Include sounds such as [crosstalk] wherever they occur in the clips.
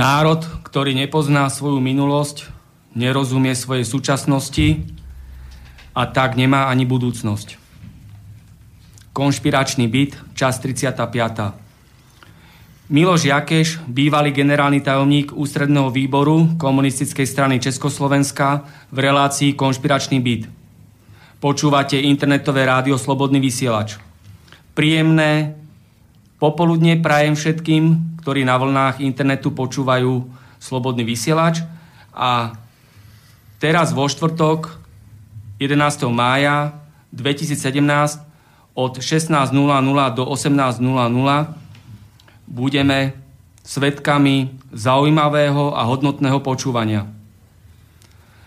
Národ, ktorý nepozná svoju minulosť, nerozumie svojej súčasnosti a tak nemá ani budúcnosť. Konšpiračný byt, čas 35. Miloš Jakeš, bývalý generálny tajomník Ústredného výboru komunistickej strany Československa v relácii Konšpiračný byt. Počúvate internetové rádio Slobodný vysielač. Príjemné popoludne prajem všetkým, ktorí na vlnách internetu počúvajú Slobodný vysielač. A teraz vo štvrtok 11. mája 2017 od 16.00 do 18.00 budeme svetkami zaujímavého a hodnotného počúvania.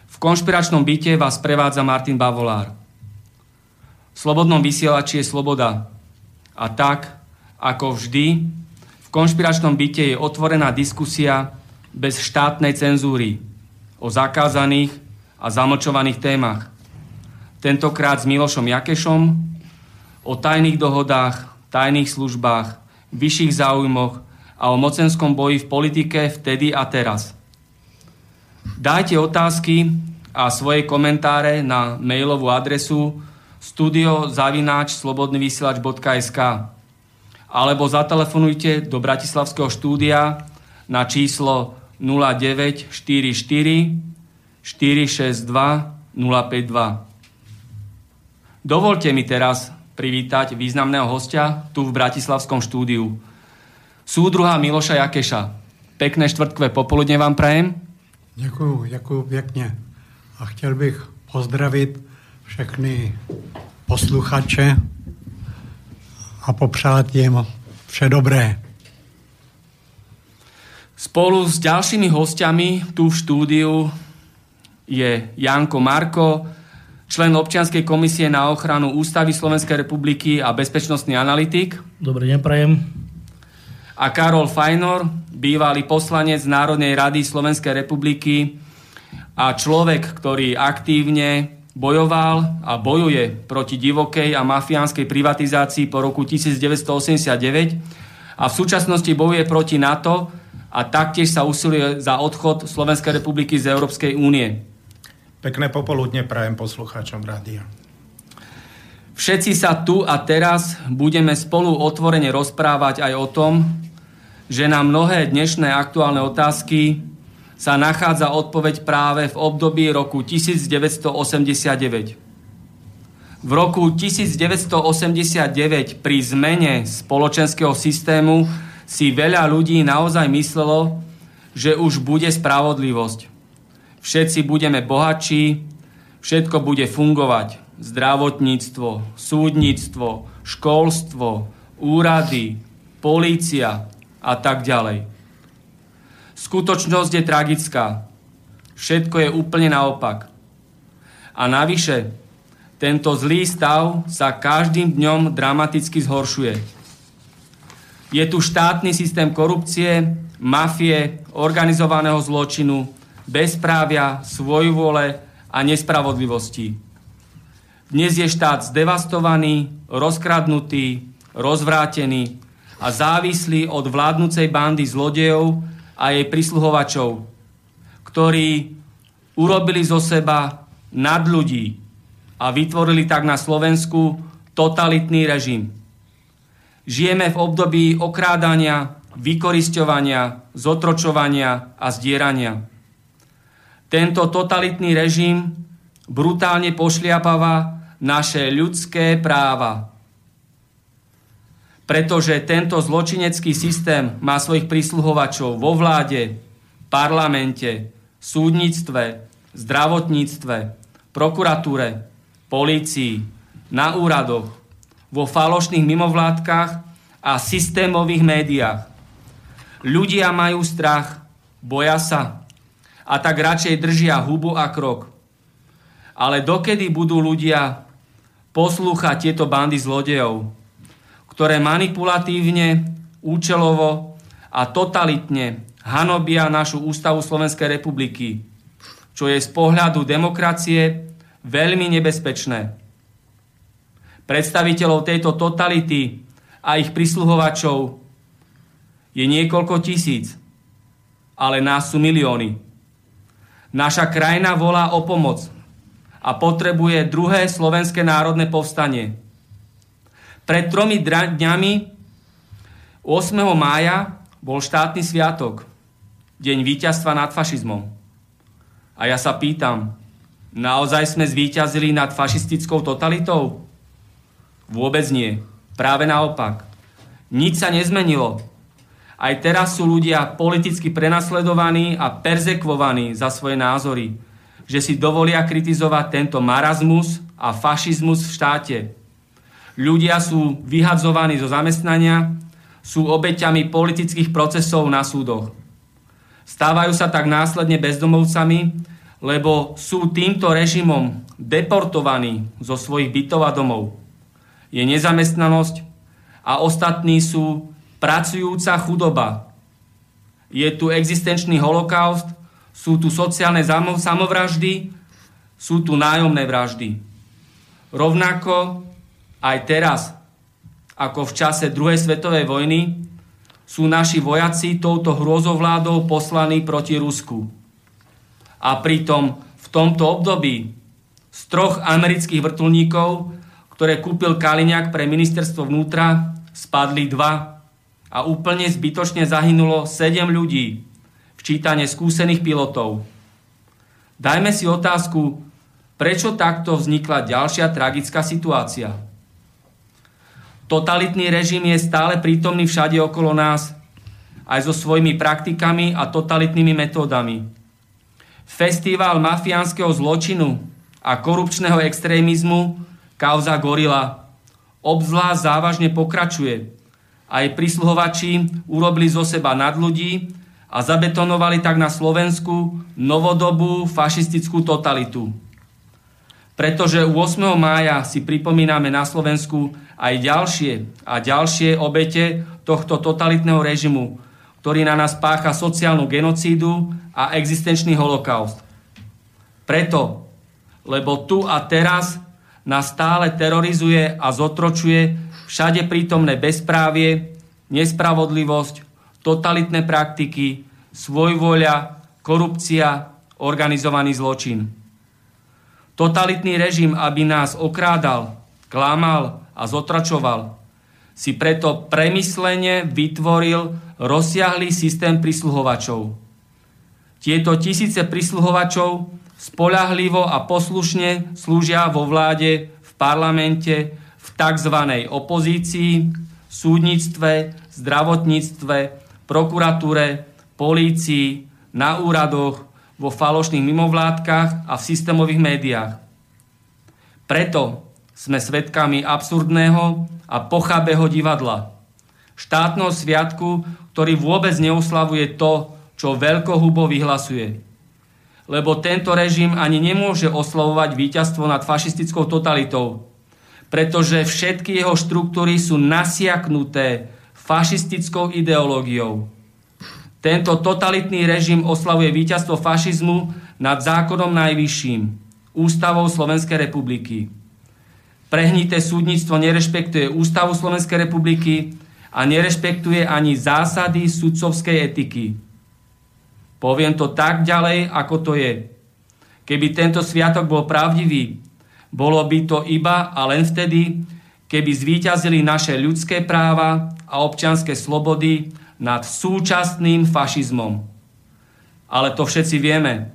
V konšpiračnom byte vás prevádza Martin Bavolár. V slobodnom vysielači je sloboda. A tak, ako vždy, konšpiračnom byte je otvorená diskusia bez štátnej cenzúry o zakázaných a zamlčovaných témach. Tentokrát s Milošom Jakešom o tajných dohodách, tajných službách, vyšších záujmoch a o mocenskom boji v politike vtedy a teraz. Dajte otázky a svoje komentáre na mailovú adresu studiozavináčslobodnyvysielač.sk alebo zatelefonujte do Bratislavského štúdia na číslo 0944 462 052. Dovolte mi teraz privítať významného hostia tu v Bratislavskom štúdiu. Súdruha Miloša Jakeša. Pekné štvrtkové popoludne vám prajem. Děkuji, děkuji pěkně. A chtěl bych pozdravit všechny posluchače a popřát jim vše dobré. Spolu s ďalšími hostiami tu v štúdiu je Janko Marko, člen občianskej komisie na ochranu Ústavy Slovenskej republiky a bezpečnostný analytik. Dobrý deň, prajem. A Karol Fajnor, bývalý poslanec Národnej rady Slovenskej republiky a človek, ktorý aktívne bojoval a bojuje proti divokej a mafiánskej privatizácii po roku 1989 a v súčasnosti bojuje proti NATO a taktiež sa usiluje za odchod Slovenskej republiky z Európskej únie. Pekné popoludne prajem poslucháčom rádia. Všetci sa tu a teraz budeme spolu otvorene rozprávať aj o tom, že na mnohé dnešné aktuálne otázky sa nachádza odpoveď práve v období roku 1989. V roku 1989 pri zmene spoločenského systému si veľa ľudí naozaj myslelo, že už bude spravodlivosť. Všetci budeme bohatší, všetko bude fungovať. Zdravotníctvo, súdnictvo, školstvo, úrady, polícia a tak ďalej. Skutočnosť je tragická. Všetko je úplne naopak. A navyše, tento zlý stav sa každým dňom dramaticky zhoršuje. Je tu štátny systém korupcie, mafie, organizovaného zločinu, bezprávia, svojvôle a nespravodlivosti. Dnes je štát zdevastovaný, rozkradnutý, rozvrátený a závislý od vládnucej bandy zlodejov a jej prisluhovačov, ktorí urobili zo seba nad ľudí a vytvorili tak na Slovensku totalitný režim. Žijeme v období okrádania, vykorisťovania, zotročovania a zdierania. Tento totalitný režim brutálne pošliapava naše ľudské práva. Pretože tento zločinecký systém má svojich prísluhovačov vo vláde, parlamente, súdnictve, zdravotníctve, prokuratúre, polícii, na úradoch, vo falošných mimovládkach a systémových médiách. Ľudia majú strach, boja sa, a tak radšej držia hubu a krok. Ale dokedy budú ľudia poslúchať tieto bandy zlodejov, ktoré manipulatívne, účelovo a totalitne hanobia našu ústavu Slovenskej republiky, čo je z pohľadu demokracie veľmi nebezpečné. Predstaviteľov tejto totality a ich prisluhovačov je niekoľko tisíc, ale nás sú milióny. Naša krajina volá o pomoc a potrebuje druhé slovenské národné povstanie. Pred tromi dňami 8. mája bol štátny sviatok, deň víťazstva nad fašizmom. A ja sa pýtam, naozaj sme zvíťazili nad fašistickou totalitou? Vôbec nie. Práve naopak. Nič sa nezmenilo. Aj teraz sú ľudia politicky prenasledovaní a perzekvovaní za svoje názory, že si dovolia kritizovať tento marazmus a fašizmus v štáte. Ľudia sú vyhadzovaní zo zamestnania, sú obeťami politických procesov na súdoch. Stávajú sa tak následne bezdomovcami, lebo sú týmto režimom deportovaní zo svojich bytov a domov. Je nezamestnanosť a ostatní sú pracujúca chudoba. Je tu existenčný holokaust, sú tu sociálne samovraždy, sú tu nájomné vraždy. Rovnako aj teraz, ako v čase druhej svetovej vojny, sú naši vojaci touto hrôzovládou poslaní proti Rusku. A pritom v tomto období z troch amerických vrtulníkov, ktoré kúpil Kaliňák pre ministerstvo vnútra, spadli dva a úplne zbytočne zahynulo 7 ľudí, včítane skúsených pilotov. Dajme si otázku, prečo takto vznikla ďalšia tragická situácia. Totalitný režim je stále prítomný všade okolo nás, aj so svojimi praktikami a totalitnými metódami. Festival mafiánskeho zločinu a korupčného extrémizmu kauza Gorila obzvlášť závažne pokračuje aj prisluhovači urobili zo seba nad ľudí a zabetonovali tak na Slovensku novodobú fašistickú totalitu. Pretože 8. mája si pripomíname na Slovensku aj ďalšie a ďalšie obete tohto totalitného režimu, ktorý na nás pácha sociálnu genocídu a existenčný holokaust. Preto, lebo tu a teraz nás stále terorizuje a zotročuje všade prítomné bezprávie, nespravodlivosť, totalitné praktiky, svojvoľa, korupcia, organizovaný zločin. Totalitný režim, aby nás okrádal, klamal a zotračoval, si preto premyslene vytvoril rozsiahlý systém prisluhovačov. Tieto tisíce prisluhovačov spolahlivo a poslušne slúžia vo vláde, v parlamente, v tzv. opozícii, súdnictve, zdravotníctve, prokuratúre, polícii, na úradoch, vo falošných mimovládkach a v systémových médiách. Preto sme svedkami absurdného a pochabého divadla. Štátneho sviatku, ktorý vôbec neoslavuje to, čo veľkohubo vyhlasuje. Lebo tento režim ani nemôže oslavovať víťazstvo nad fašistickou totalitou, pretože všetky jeho štruktúry sú nasiaknuté fašistickou ideológiou. Tento totalitný režim oslavuje víťazstvo fašizmu nad zákonom najvyšším, ústavou Slovenskej republiky. Prehnité súdnictvo nerešpektuje Ústavu Slovenskej republiky a nerešpektuje ani zásady sudcovskej etiky. Poviem to tak ďalej, ako to je. Keby tento sviatok bol pravdivý, bolo by to iba a len vtedy, keby zvíťazili naše ľudské práva a občianské slobody nad súčasným fašizmom. Ale to všetci vieme,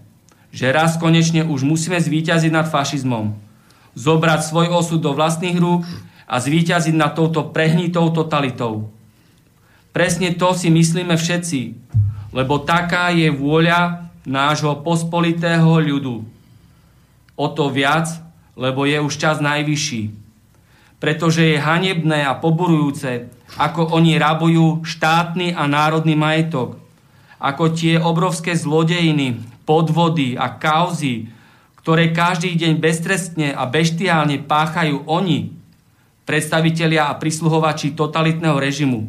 že raz konečne už musíme zvíťaziť nad fašizmom, zobrať svoj osud do vlastných rúk a zvíťaziť nad touto prehnitou totalitou. Presne to si myslíme všetci, lebo taká je vôľa nášho pospolitého ľudu. O to viac, lebo je už čas najvyšší. Pretože je hanebné a poburujúce, ako oni rabujú štátny a národný majetok. Ako tie obrovské zlodejiny, podvody a kauzy, ktoré každý deň beztrestne a beštiálne páchajú oni, predstavitelia a prisluhovači totalitného režimu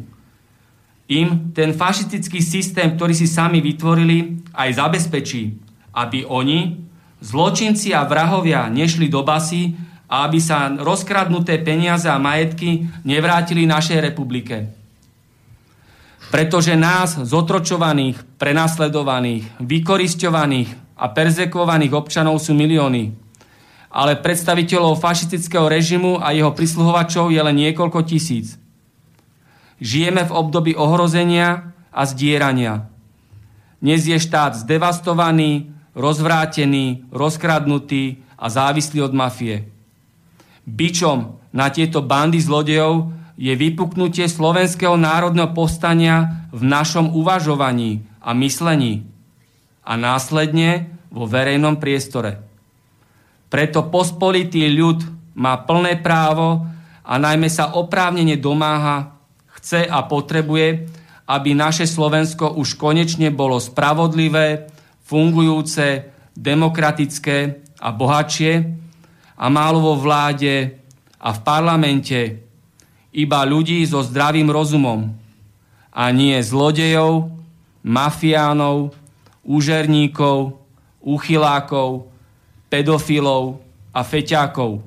im ten fašistický systém, ktorý si sami vytvorili, aj zabezpečí, aby oni, zločinci a vrahovia, nešli do basy a aby sa rozkradnuté peniaze a majetky nevrátili našej republike. Pretože nás, zotročovaných, prenasledovaných, vykoristovaných a perzekovaných občanov sú milióny. Ale predstaviteľov fašistického režimu a jeho prisluhovačov je len niekoľko tisíc. Žijeme v období ohrozenia a zdierania. Dnes je štát zdevastovaný, rozvrátený, rozkradnutý a závislý od mafie. Bičom na tieto bandy zlodejov je vypuknutie slovenského národného povstania v našom uvažovaní a myslení a následne vo verejnom priestore. Preto pospolitý ľud má plné právo a najmä sa oprávnene domáha chce a potrebuje, aby naše Slovensko už konečne bolo spravodlivé, fungujúce, demokratické a bohatšie a málo vo vláde a v parlamente iba ľudí so zdravým rozumom a nie zlodejov, mafiánov, úžerníkov, úchylákov, pedofilov a feťákov.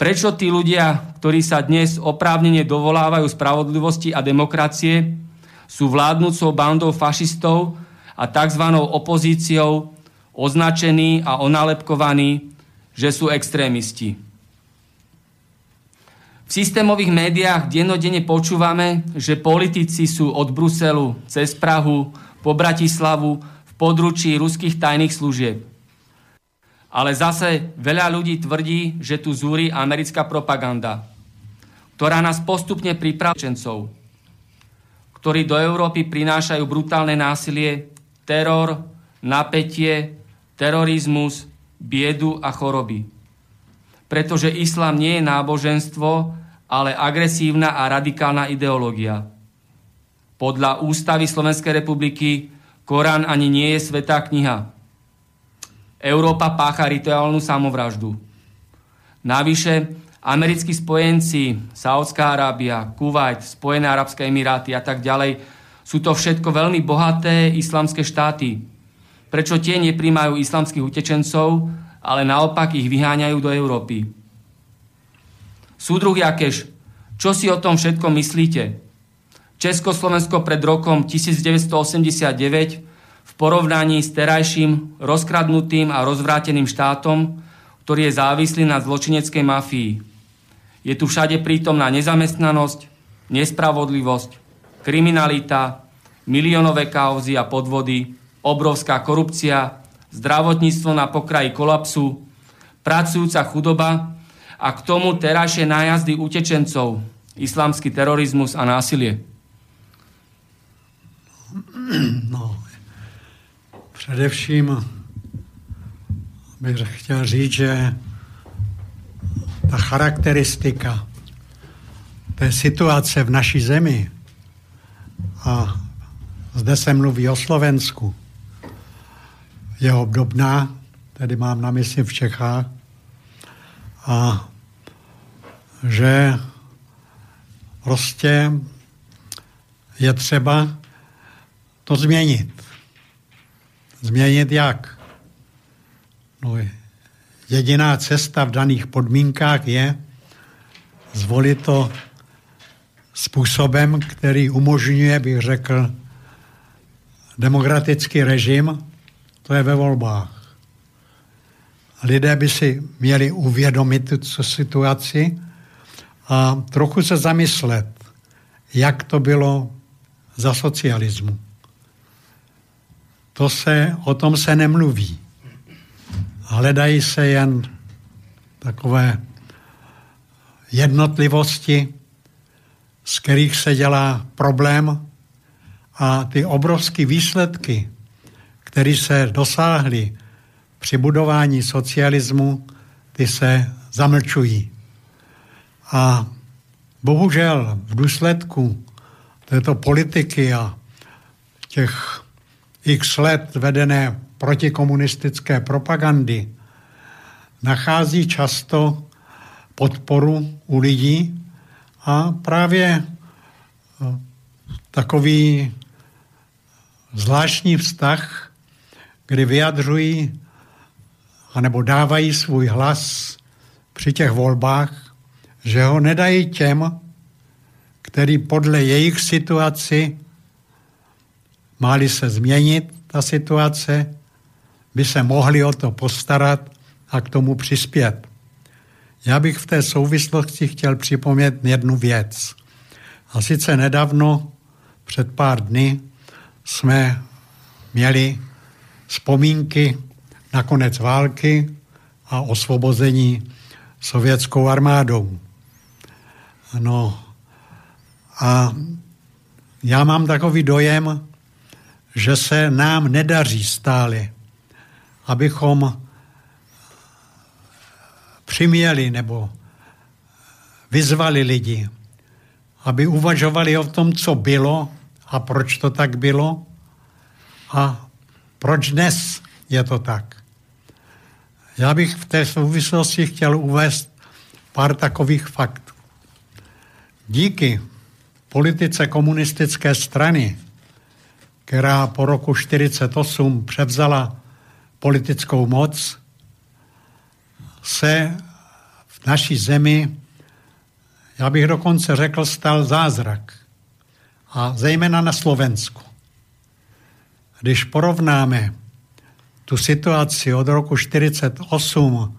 Prečo tí ľudia, ktorí sa dnes oprávnene dovolávajú spravodlivosti a demokracie, sú vládnúcou bandou fašistov a tzv. opozíciou označení a onalepkovaní, že sú extrémisti. V systémových médiách dennodenne počúvame, že politici sú od Bruselu cez Prahu po Bratislavu v područí ruských tajných služieb. Ale zase veľa ľudí tvrdí, že tu zúri americká propaganda, ktorá nás postupne pripravčencov, ktorí do Európy prinášajú brutálne násilie, teror, napätie, terorizmus, biedu a choroby. Pretože islám nie je náboženstvo, ale agresívna a radikálna ideológia. Podľa ústavy Slovenskej republiky Korán ani nie je svetá kniha, Európa pácha rituálnu samovraždu. Navyše, americkí spojenci, Saudská Arábia, Kuwait, Spojené Arabské Emiráty a tak ďalej, sú to všetko veľmi bohaté islamské štáty. Prečo tie nepríjmajú islamských utečencov, ale naopak ich vyháňajú do Európy? Súdruh Jakeš, čo si o tom všetko myslíte? Československo pred rokom 1989 v porovnaní s terajším rozkradnutým a rozvráteným štátom, ktorý je závislý na zločineckej mafii. Je tu všade prítomná nezamestnanosť, nespravodlivosť, kriminalita, miliónové kauzy a podvody, obrovská korupcia, zdravotníctvo na pokraji kolapsu, pracujúca chudoba a k tomu terajšie nájazdy utečencov, islamský terorizmus a násilie. [clears throat] No, Především bych chtěl říct, že ta charakteristika té situace v naší zemi, a zde se mluví o Slovensku, je obdobná, tedy mám na mysli v Čechách, a že prostě je třeba to změnit. Změnit jak? No jediná cesta v daných podmínkách je zvolit to způsobem, který umožňuje, bych řekl, demokratický režim, to je ve volbách. Lidé by si měli uvědomit tu situaci a trochu se zamyslet, jak to bylo za socialismu. To se, o tom se nemluví. Hledají se jen takové jednotlivosti, z kterých se dělá problém a ty obrovské výsledky, které se dosáhly při budování socialismu, ty se zamlčují. A bohužel v důsledku této politiky a těch x let vedené protikomunistické propagandy nachází často podporu u lidí a právě eh, takový zvláštní vztah, kdy vyjadřují anebo dávají svůj hlas při těch volbách, že ho nedají těm, který podle jejich situaci, máli se změnit ta situace, by se mohli o to postarat a k tomu přispět. Já bych v té souvislosti chtěl připomnět jednu věc. A sice nedávno, před pár dny, jsme měli vzpomínky na konec války a osvobození sovětskou armádou. No a já mám takový dojem, že se nám nedaří stále, abychom přiměli nebo vyzvali lidi, aby uvažovali o tom, co bylo a proč to tak bylo a proč dnes je to tak. Já bych v té souvislosti chtěl uvést pár takových faktů. Díky politice komunistické strany, která po roku 1948 převzala politickou moc, se v naší zemi, já bych dokonce řekl, stal zázrak. A zejména na Slovensku. Když porovnáme tu situaci od roku 1948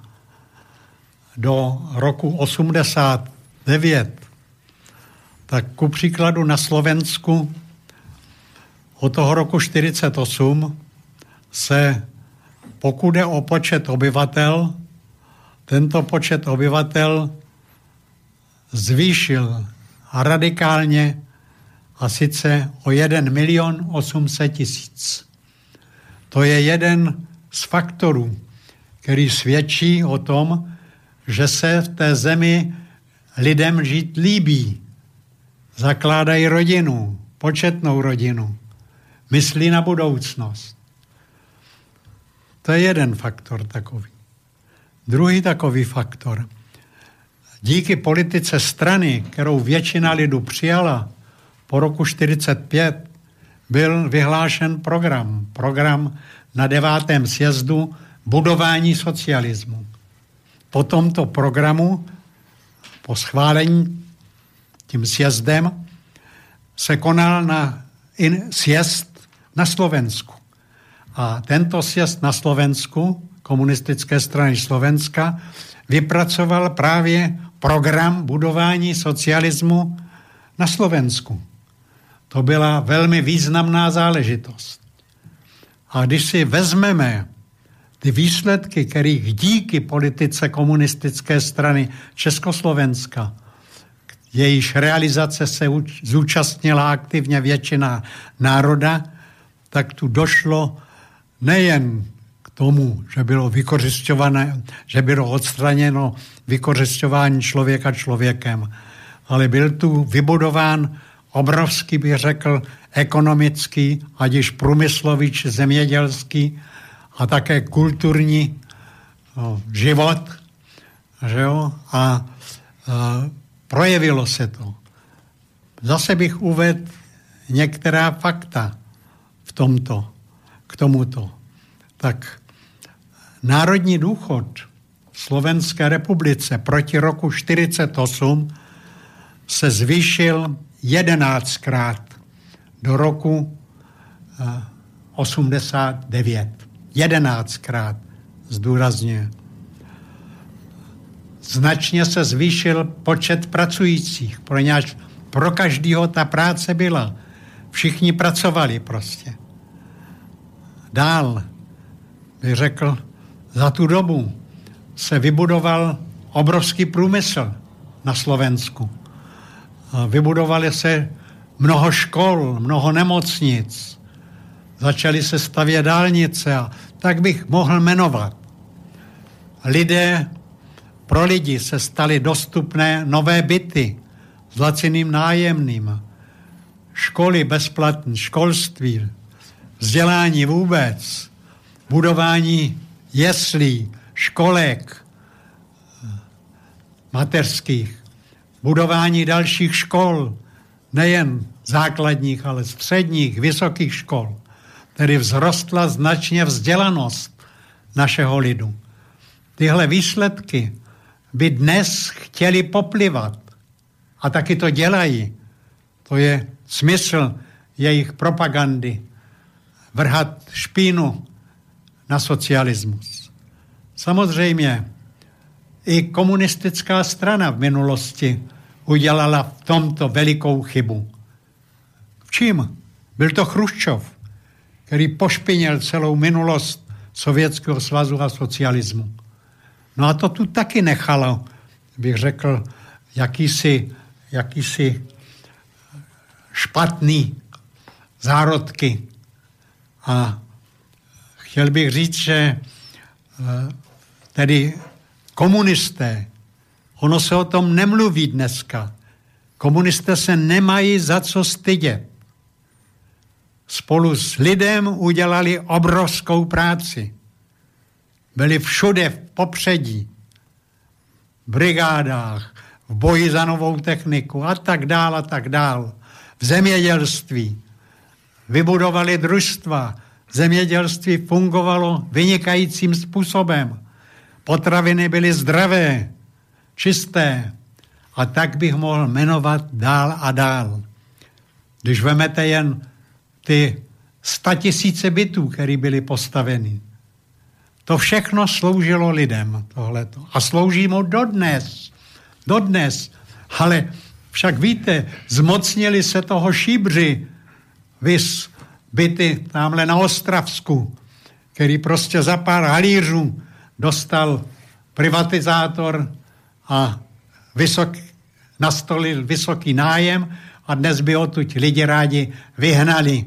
do roku 89, tak ku příkladu na Slovensku od toho roku 1948 se, pokud je o počet obyvatel, tento počet obyvatel zvýšil radikálně a sice o 1 milion 800 tisíc. To je jeden z faktorů, který svědčí o tom, že se v té zemi lidem žít líbí. Zakládají rodinu, početnou rodinu. Myslí na budoucnost. To je jeden faktor takový. Druhý takový faktor. Díky politice strany, kterou většina lidu přijala po roku 45, byl vyhlášen program. Program na devátém sjezdu budování socialismu. Po tomto programu, po schválení tím sjezdem, se konal na in, sjezd na Slovensku. A tento sjezd na Slovensku komunistické strany Slovenska vypracoval právě program budování socialismu na Slovensku. To byla velmi významná záležitost. A když si vezmeme ty výsledky, kterých díky politice komunistické strany Československa, jejíž realizace se zúčastnila aktivně většina národa, tak tu došlo nejen k tomu, že bylo vykořišťované, že bylo odstraněno vykořišťování člověka člověkem, ale byl tu vybudován obrovský, bych řekl, ekonomický, ať již průmyslový či zemědělský a také kulturní no, život. Že jo? A, a projevilo se to. Zase bych uvedl některá fakta v tomto, k tomuto. Tak národní důchod Slovenské republice proti roku 48 se zvýšil jedenáctkrát do roku 89. Eh, jedenáctkrát, zdůrazně. Značně se zvýšil počet pracujících, poněvadž pro každého ta práce byla. Všichni pracovali prostě. Dál bych řekl, za tu dobu se vybudoval obrovský průmysl na Slovensku. Vybudovali se mnoho škol, mnoho nemocnic, začaly se stavět dálnice a tak bych mohl jmenovat. Lidé, pro lidi se staly dostupné nové byty s laciným nájemným, školy bezplatné, školství, vzdělání vůbec, budování jeslí, školek mateřských, budování dalších škol, nejen základních, ale středních, vysokých škol. Tedy vzrostla značně vzdělanost našeho lidu. Tyhle výsledky by dnes chtěli poplivat. A taky to dělají. To je smysl jejich propagandy. Vrhat špínu na socialismus. Samozřejmě i komunistická strana v minulosti udělala v tomto velikou chybu. V čím? Byl to Chruščov, který pošpinil celou minulost Sovětského svazu a socialismu. No a to tu taky nechalo, bych řekl, jakýsi, jakýsi špatný zárodky. A chtěl bych říct, že eh, tedy komunisté, ono se o tom nemluví dneska. Komunisté se nemají za co stydět. Spolu s lidem udělali obrovskou práci. Byli všude v popředí, v brigádách, v boji za novou techniku a tak dál a tak dál. V zemědělství. Vybudovali družstva. Zemědělství fungovalo vynikajícím způsobem. Potraviny byly zdravé, čisté. A tak bych mohl jmenovat dál a dál. Když vemete jen ty tisíce bytů, které byly postaveny, to všechno sloužilo lidem, tohleto. A slouží mu dodnes. Dodnes. Ale však víte, zmocnili se toho šíbři, vys byty tamhle na Ostravsku, který prostě za pár halířů dostal privatizátor a vysok, nastolil vysoký nájem a dnes by odtud lidi rádi vyhnali.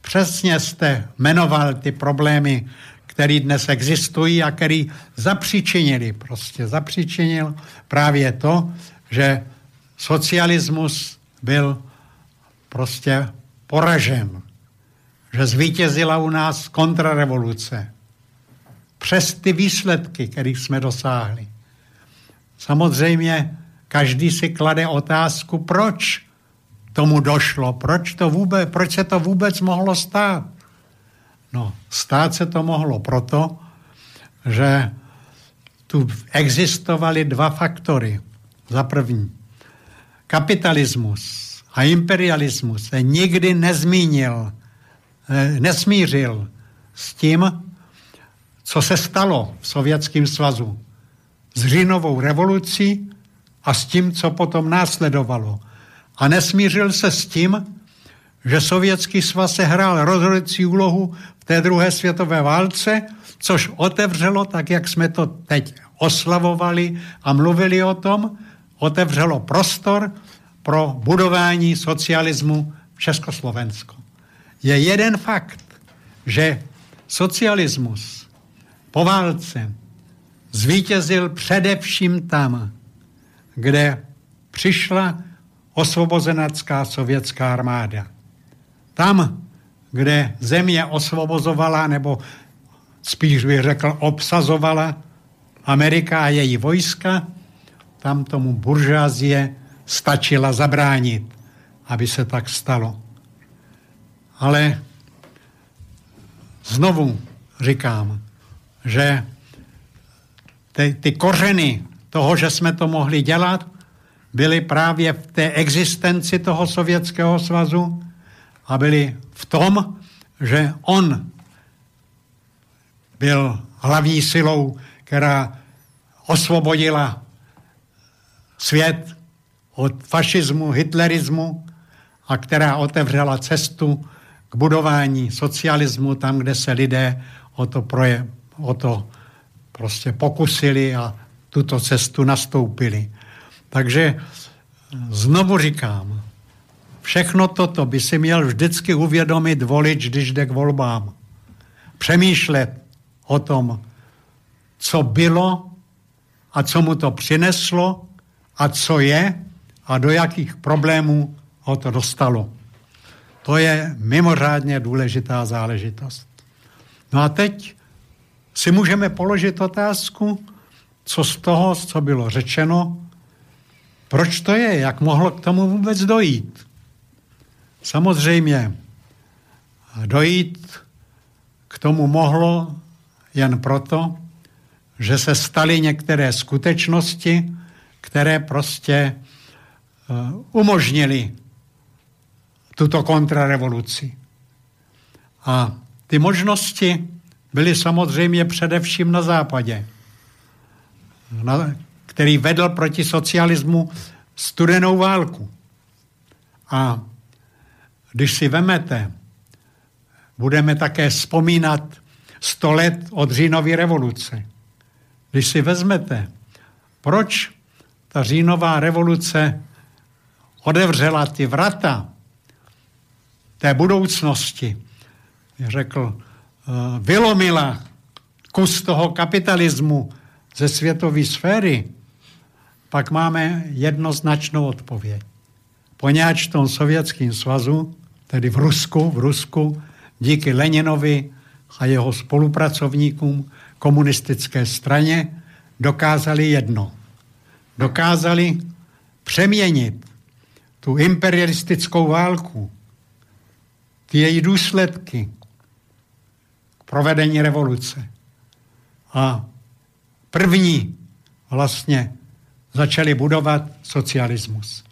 Přesně jste jmenoval ty problémy, které dnes existují a které zapříčinili, prostě zapříčinil právě to, že socialismus byl prostě poražen, že zvítězila u nás kontrarevoluce. Přes ty výsledky, kterých jsme dosáhli. Samozřejmě každý si klade otázku, proč tomu došlo, proč, to vůbec, proč se to vůbec mohlo stát. No, stát se to mohlo proto, že tu existovaly dva faktory. Za první, kapitalismus a imperialismus se nikdy nezmínil, eh, nesmířil s tím, co se stalo v Sovětském svazu. S říjnovou revolucí a s tím, co potom následovalo. A nesmířil se s tím, že Sovětský svaz se hrál rozhodující úlohu v té druhé světové válce, což otevřelo, tak jak jsme to teď oslavovali a mluvili o tom, otevřelo prostor pro budování socialismu v Československu. Je jeden fakt, že socialismus po válce zvítězil především tam, kde přišla osvobozenecká sovětská armáda. Tam, kde země osvobozovala, nebo spíš bych řekl obsazovala Amerika a její vojska, tam tomu buržázie stačila zabránit, aby se tak stalo. Ale znovu říkám, že ty, ty kořeny toho, že jsme to mohli dělat, byly právě v té existenci toho Sovětského svazu a byly v tom, že on byl hlavní silou, která osvobodila svět od fašismu, hitlerismu a která otevřela cestu k budování socialismu tam, kde se lidé o to, proje, o to prostě pokusili a tuto cestu nastoupili. Takže znovu říkám, všechno toto by si měl vždycky uvědomit volič, když jde k volbám. Přemýšlet o tom, co bylo a co mu to přineslo a co je a do jakých problémů ho to dostalo. To je mimořádně důležitá záležitost. No a teď si můžeme položit otázku, co z toho, co bylo řečeno, proč to je, jak mohlo k tomu vůbec dojít. Samozřejmě dojít k tomu mohlo jen proto, že se staly některé skutečnosti, které prostě umožnili tuto kontrarevoluci. A ty možnosti byly samozřejmě především na západě, na, který vedl proti socialismu studenou válku. A když si vemete, budeme také vzpomínat 100 let od říjnové revoluce. Když si vezmete, proč ta říjnová revoluce odevřela ty vrata té budoucnosti, řekl, eh, vylomila kus toho kapitalismu ze světové sféry, pak máme jednoznačnou odpověď. Poněvadž v tom sovětském svazu, tedy v Rusku, v Rusku, díky Leninovi a jeho spolupracovníkům komunistické straně dokázali jedno. Dokázali přeměnit tu imperialistickou válku, ty její důsledky k provedení revoluce. A první vlastně začali budovat socialismus.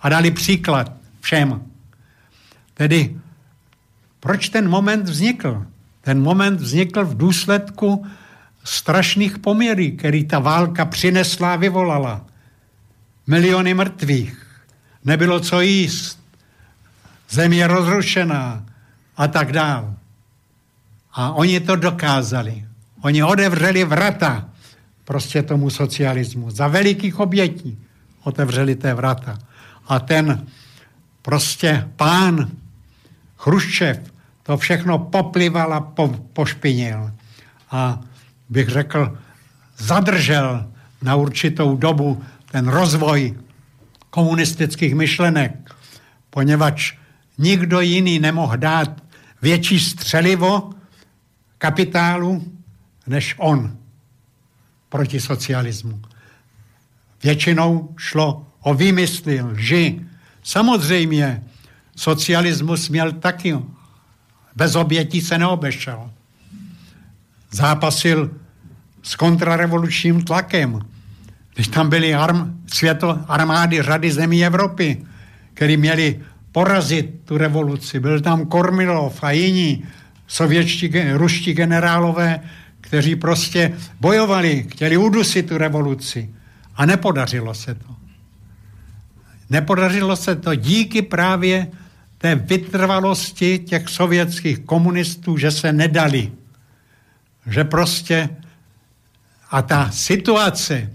A dali příklad všem. Tedy proč ten moment vznikl? Ten moment vznikl v důsledku strašných poměrů, který ta válka přinesla a vyvolala. Miliony mrtvých, nebylo co jíst, země rozrušená a tak dál. A oni to dokázali. Oni odevřeli vrata prostě tomu socialismu. Za velikých obětí otevřeli té vrata. A ten prostě pán Chruščev to všechno poplival a po, pošpinil. A bych řekl, zadržel na určitou dobu ten rozvoj komunistických myšlenek, poněvadž nikdo jiný nemohl dát větší střelivo kapitálu než on proti socialismu. Většinou šlo o výmysly, lži. Samozřejmě socialismus měl taky, bez obětí se neobešel. Zápasil s kontrarevolučním tlakem. Když tam byly arm, světlo, armády řady zemí Evropy, které měli porazit tu revoluci. Byl tam Kormilov a jiní sovětští, ruští generálové, kteří prostě bojovali, chtěli udusit tu revoluci. A nepodařilo se to. Nepodařilo se to díky právě té vytrvalosti těch sovětských komunistů, že se nedali. Že prostě a ta situace,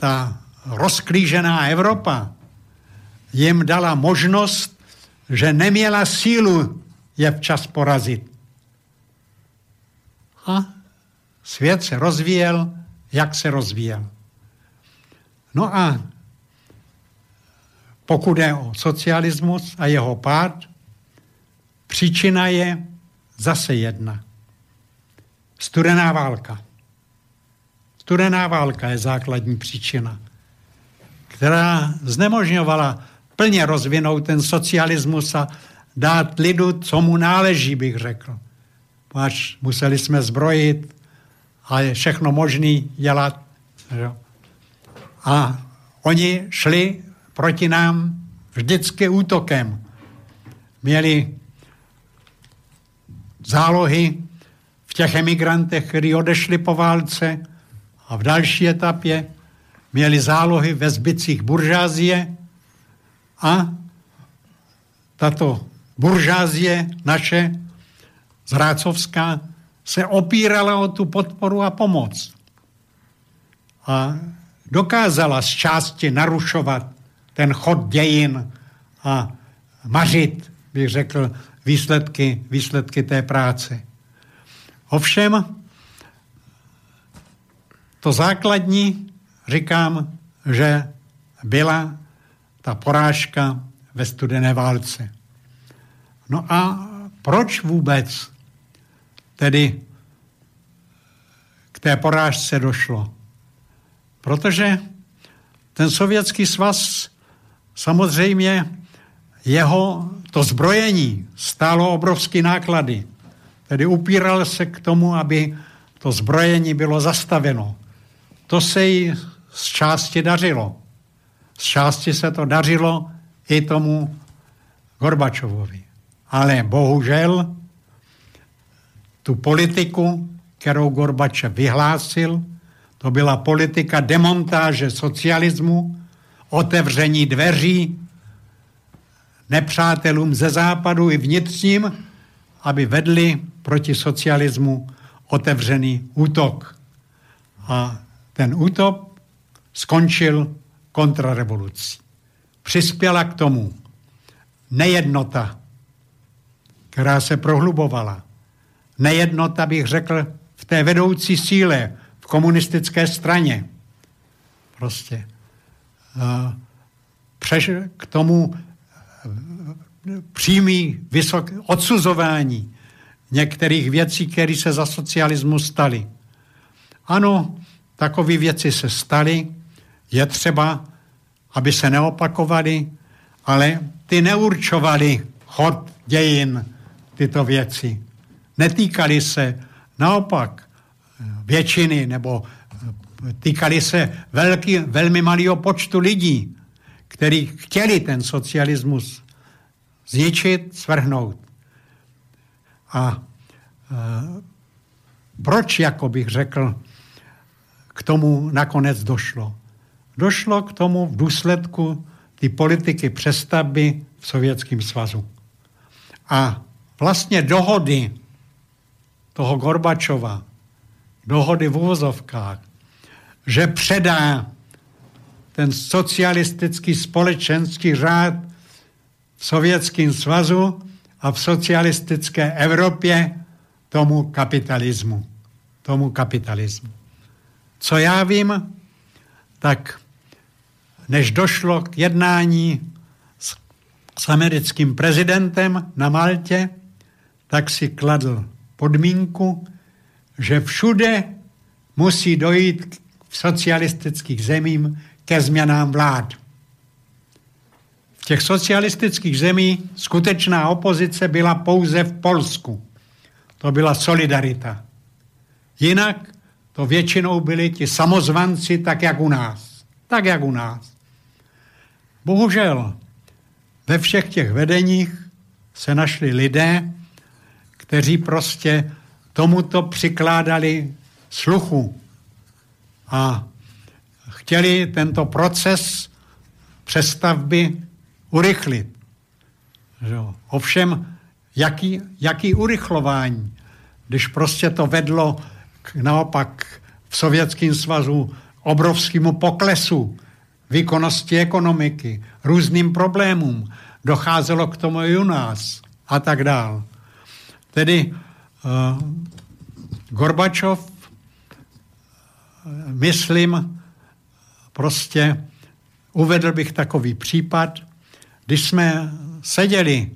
ta rozklížená Evropa jim dala možnost, že neměla sílu je včas porazit. A svět se rozvíjel, jak se rozvíjel. No a pokud je o socialismus a jeho pád, příčina je zase jedna. Studená válka. Studená válka je základní příčina, která znemožňovala plně rozvinout ten socialismus a dát lidu, co mu náleží, bych řekl. Až museli jsme zbrojit a je všechno možné dělat A oni šli proti nám vždycky útokem. Měli zálohy v těch emigrantech, kteří odešli po válce a v další etapě měli zálohy ve zbytcích buržázie a tato buržázie naše, zrácovská, se opírala o tu podporu a pomoc. A dokázala z části narušovat ten chod dějin a mařit, bych řekl, výsledky, výsledky té práce. Ovšem, to základní, říkám, že byla ta porážka ve studené válce. No a proč vůbec tedy k té porážce došlo? Protože ten sovětský svaz samozřejmě jeho to zbrojení stálo obrovské náklady. Tedy upíral se k tomu, aby to zbrojení bylo zastaveno. To se jí z části dařilo. Z části se to dařilo i tomu Gorbačovovi. Ale bohužel tu politiku, kterou Gorbačev vyhlásil, to byla politika demontáže socialismu, otevření dveří nepřátelům ze západu i vnitřním, aby vedli proti socialismu otevřený útok. A ten útok skončil kontrarevolucí. Přispěla k tomu nejednota, která se prohlubovala. Nejednota, bych řekl, v té vedoucí síle, v komunistické straně. Prostě. Přeš k tomu přímý vysok, odsuzování některých věcí, které se za socialismu staly. Ano, takové věci se staly, je třeba, aby se neopakovaly, ale ty neurčovaly chod dějin tyto věci. Netýkaly se naopak většiny nebo týkaly se velký, velmi malého počtu lidí, kteří chtěli ten socialismus zničit, svrhnout. A e, proč, jako bych řekl, k tomu nakonec došlo? Došlo k tomu v důsledku ty politiky přestavby v Sovětském svazu. A vlastně dohody toho Gorbačova, dohody v uvozovkách, že předá ten socialistický společenský řád v Sovětském svazu a v socialistické Evropě tomu kapitalismu. Tomu kapitalismu. Co já vím, tak než došlo k jednání s, s americkým prezidentem na Maltě, tak si kladl podmínku, že všude musí dojít v socialistických zemím ke změnám vlád. V těch socialistických zemích skutečná opozice byla pouze v Polsku. To byla solidarita. Jinak to většinou byli ti samozvanci tak, jak u nás. Tak, jak u nás. Bohužel ve všech těch vedeních se našli lidé, kteří prostě tomuto přikládali sluchu a chtěli tento proces přestavby urychlit. Ovšem, jaký, jaký urychlování, když prostě to vedlo naopak v Sovětském svazu obrovskému poklesu výkonnosti ekonomiky, různým problémům, docházelo k tomu i u nás a tak dál. Tedy uh, Gorbačov, myslím, prostě uvedl bych takový případ, když jsme seděli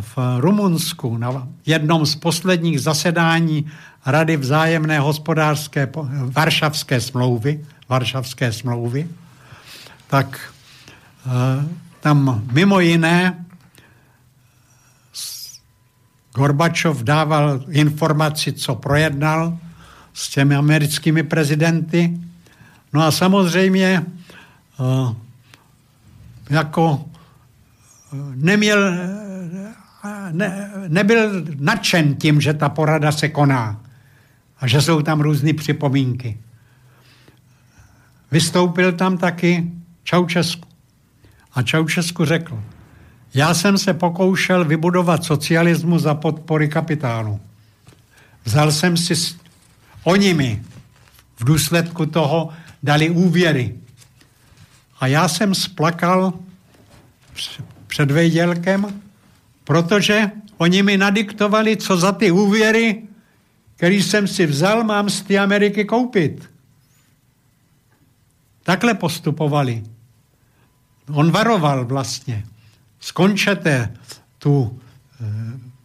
v Rumunsku na jednom z posledních zasedání Rady vzájemné hospodářské Varšavské smlouvy, Varšavské smlouvy, tak uh, tam mimo jiné Gorbačov dával informaci, co projednal s těmi americkými prezidenty. No a samozřejmě uh, jako neměl, ne, nebyl nadšen tím, že ta porada se koná a že jsou tam různé připomínky. Vystoupil tam taky Čaučesku. A Čaučesku řekl, já jsem se pokoušel vybudovat socialismu za podpory kapitálu. Vzal jsem si, s... oni mi v důsledku toho dali úvěry. A já jsem splakal před vejdělkem, protože oni mi nadiktovali, co za ty úvěry, který jsem si vzal, mám z té Ameriky koupit. Takhle postupovali. On varoval vlastně. Skončete tu eh,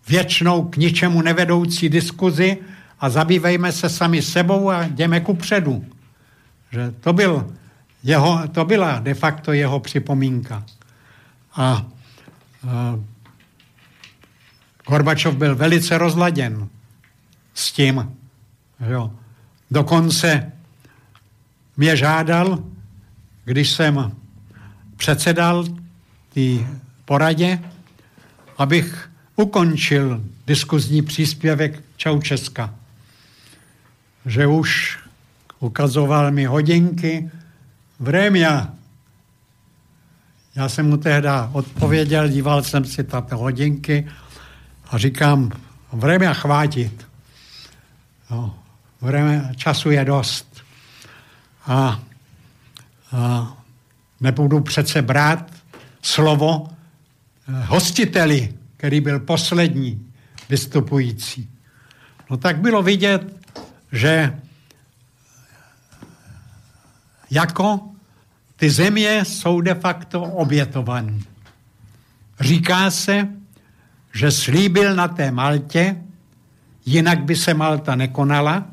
věčnou k ničemu nevedoucí diskuzi a zabývejme se sami sebou a jdeme ku předu. Že to, byl jeho, to byla de facto jeho připomínka. A, a Gorbačov byl velice rozladěn s tím. Jo. Dokonce mě žádal, když jsem předsedal té poradě, abych ukončil diskuzní příspěvek Čaučeska. Že už ukazoval mi hodinky Vrémia. Já jsem mu tehdy odpověděl, díval jsem si tato hodinky a říkám, Vrémia chvátit. No, vreme, času je dost. A, a nebudu přece brát slovo eh, hostiteli, který byl poslední vystupující. No tak bylo vidět, že jako ty země jsou de facto obětované. Říká se, že slíbil na té Maltě, jinak by se Malta nekonala,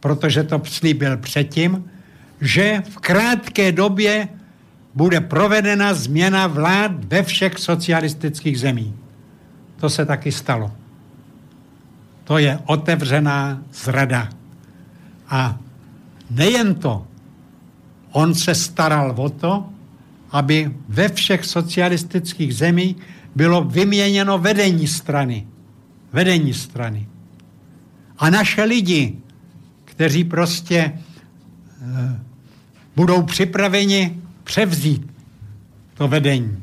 protože to slíbil předtím, že v krátké době bude provedena změna vlád ve všech socialistických zemích. To se taky stalo. To je otevřená zrada. A nejen to, on se staral o to, aby ve všech socialistických zemích bylo vyměněno vedení strany. Vedení strany. A naše lidi, kteří prostě e, budou připraveni převzít to vedení.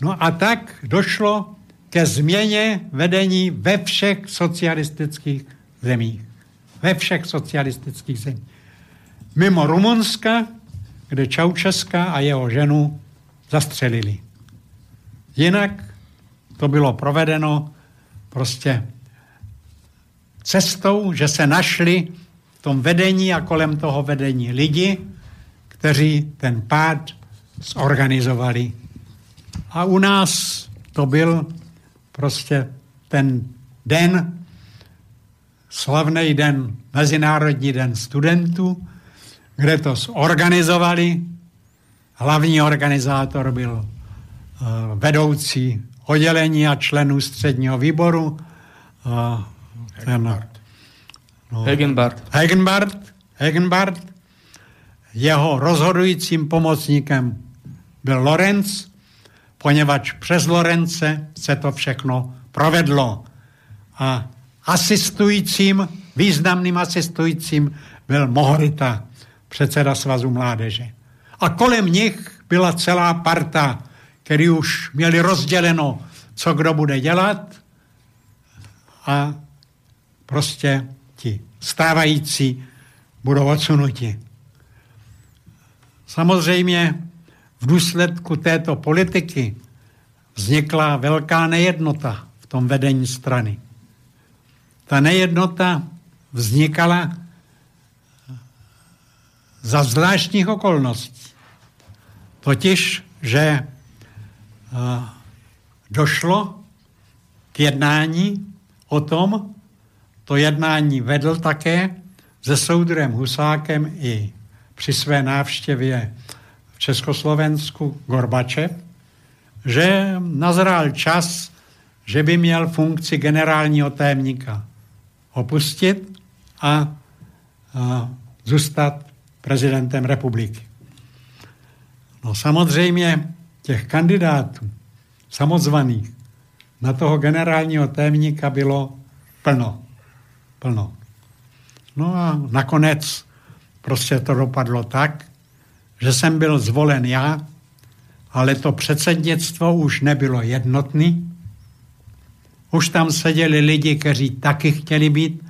No a tak došlo ke změně vedení ve všech socialistických zemích. Ve všech socialistických zemích. Mimo Rumunska, kde Čaučeska a jeho ženu zastřelili. Jinak to bylo provedeno prostě cestou, že se našli v tom vedení a kolem toho vedení lidi, kteří ten pád zorganizovali. A u nás to byl prostě ten den, slavný den, Mezinárodní den studentů, kde to zorganizovali. Hlavní organizátor byl vedoucí oddělení a členů středního výboru. Uh, ten, no, Hegenbart. Hegenbart. Hegenbart jeho rozhodujícím pomocníkem byl Lorenz, poněvadž přes Lorence se to všechno provedlo. A asistujícím, významným asistujícím byl Mohorita, předseda Svazu mládeže. A kolem nich byla celá parta, který už měli rozděleno, co kdo bude dělat a prostě ti stávající budou odsunuti. Samozřejmě v důsledku této politiky vznikla velká nejednota v tom vedení strany. Ta nejednota vznikala za zvláštních okolností. Totiž, že došlo k jednání o tom, to jednání vedl také se soudrem Husákem i při své návštěvě v Československu Gorbačev, že nazrál čas, že by měl funkci generálního témníka opustit a, a zůstat prezidentem republiky. No samozřejmě těch kandidátů, samozvaných, na toho generálního témníka bylo plno. Plno. No a nakonec prostě to dopadlo tak, že jsem byl zvolen já, ale to předsednictvo už nebylo jednotný. Už tam seděli lidi, kteří taky chtěli být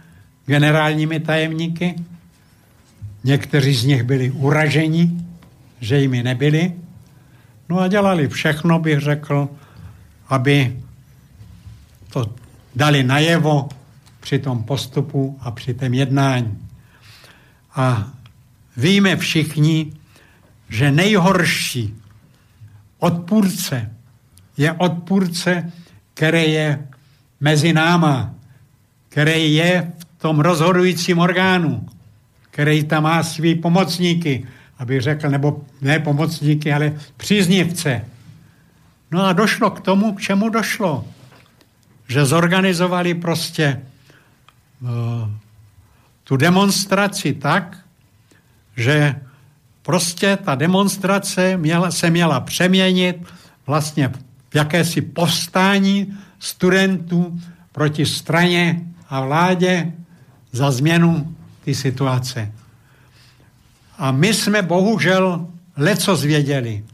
generálními tajemníky. Někteří z nich byli uraženi, že jimi nebyli. No a dělali všechno, bych řekl, aby to dali najevo při tom postupu a při tom jednání. A víme všichni, že nejhorší odpůrce je odpůrce, který je mezi náma, který je v tom rozhodujícím orgánu, který tam má svý pomocníky, abych řekl, nebo ne pomocníky, ale příznivce. No a došlo k tomu, k čemu došlo. Že zorganizovali prostě uh, tu demonstraci tak, že prostě ta demonstrace měla, se měla přeměnit vlastně v jakési povstání studentů proti straně a vládě za změnu ty situace. A my jsme bohužel leco zvěděli,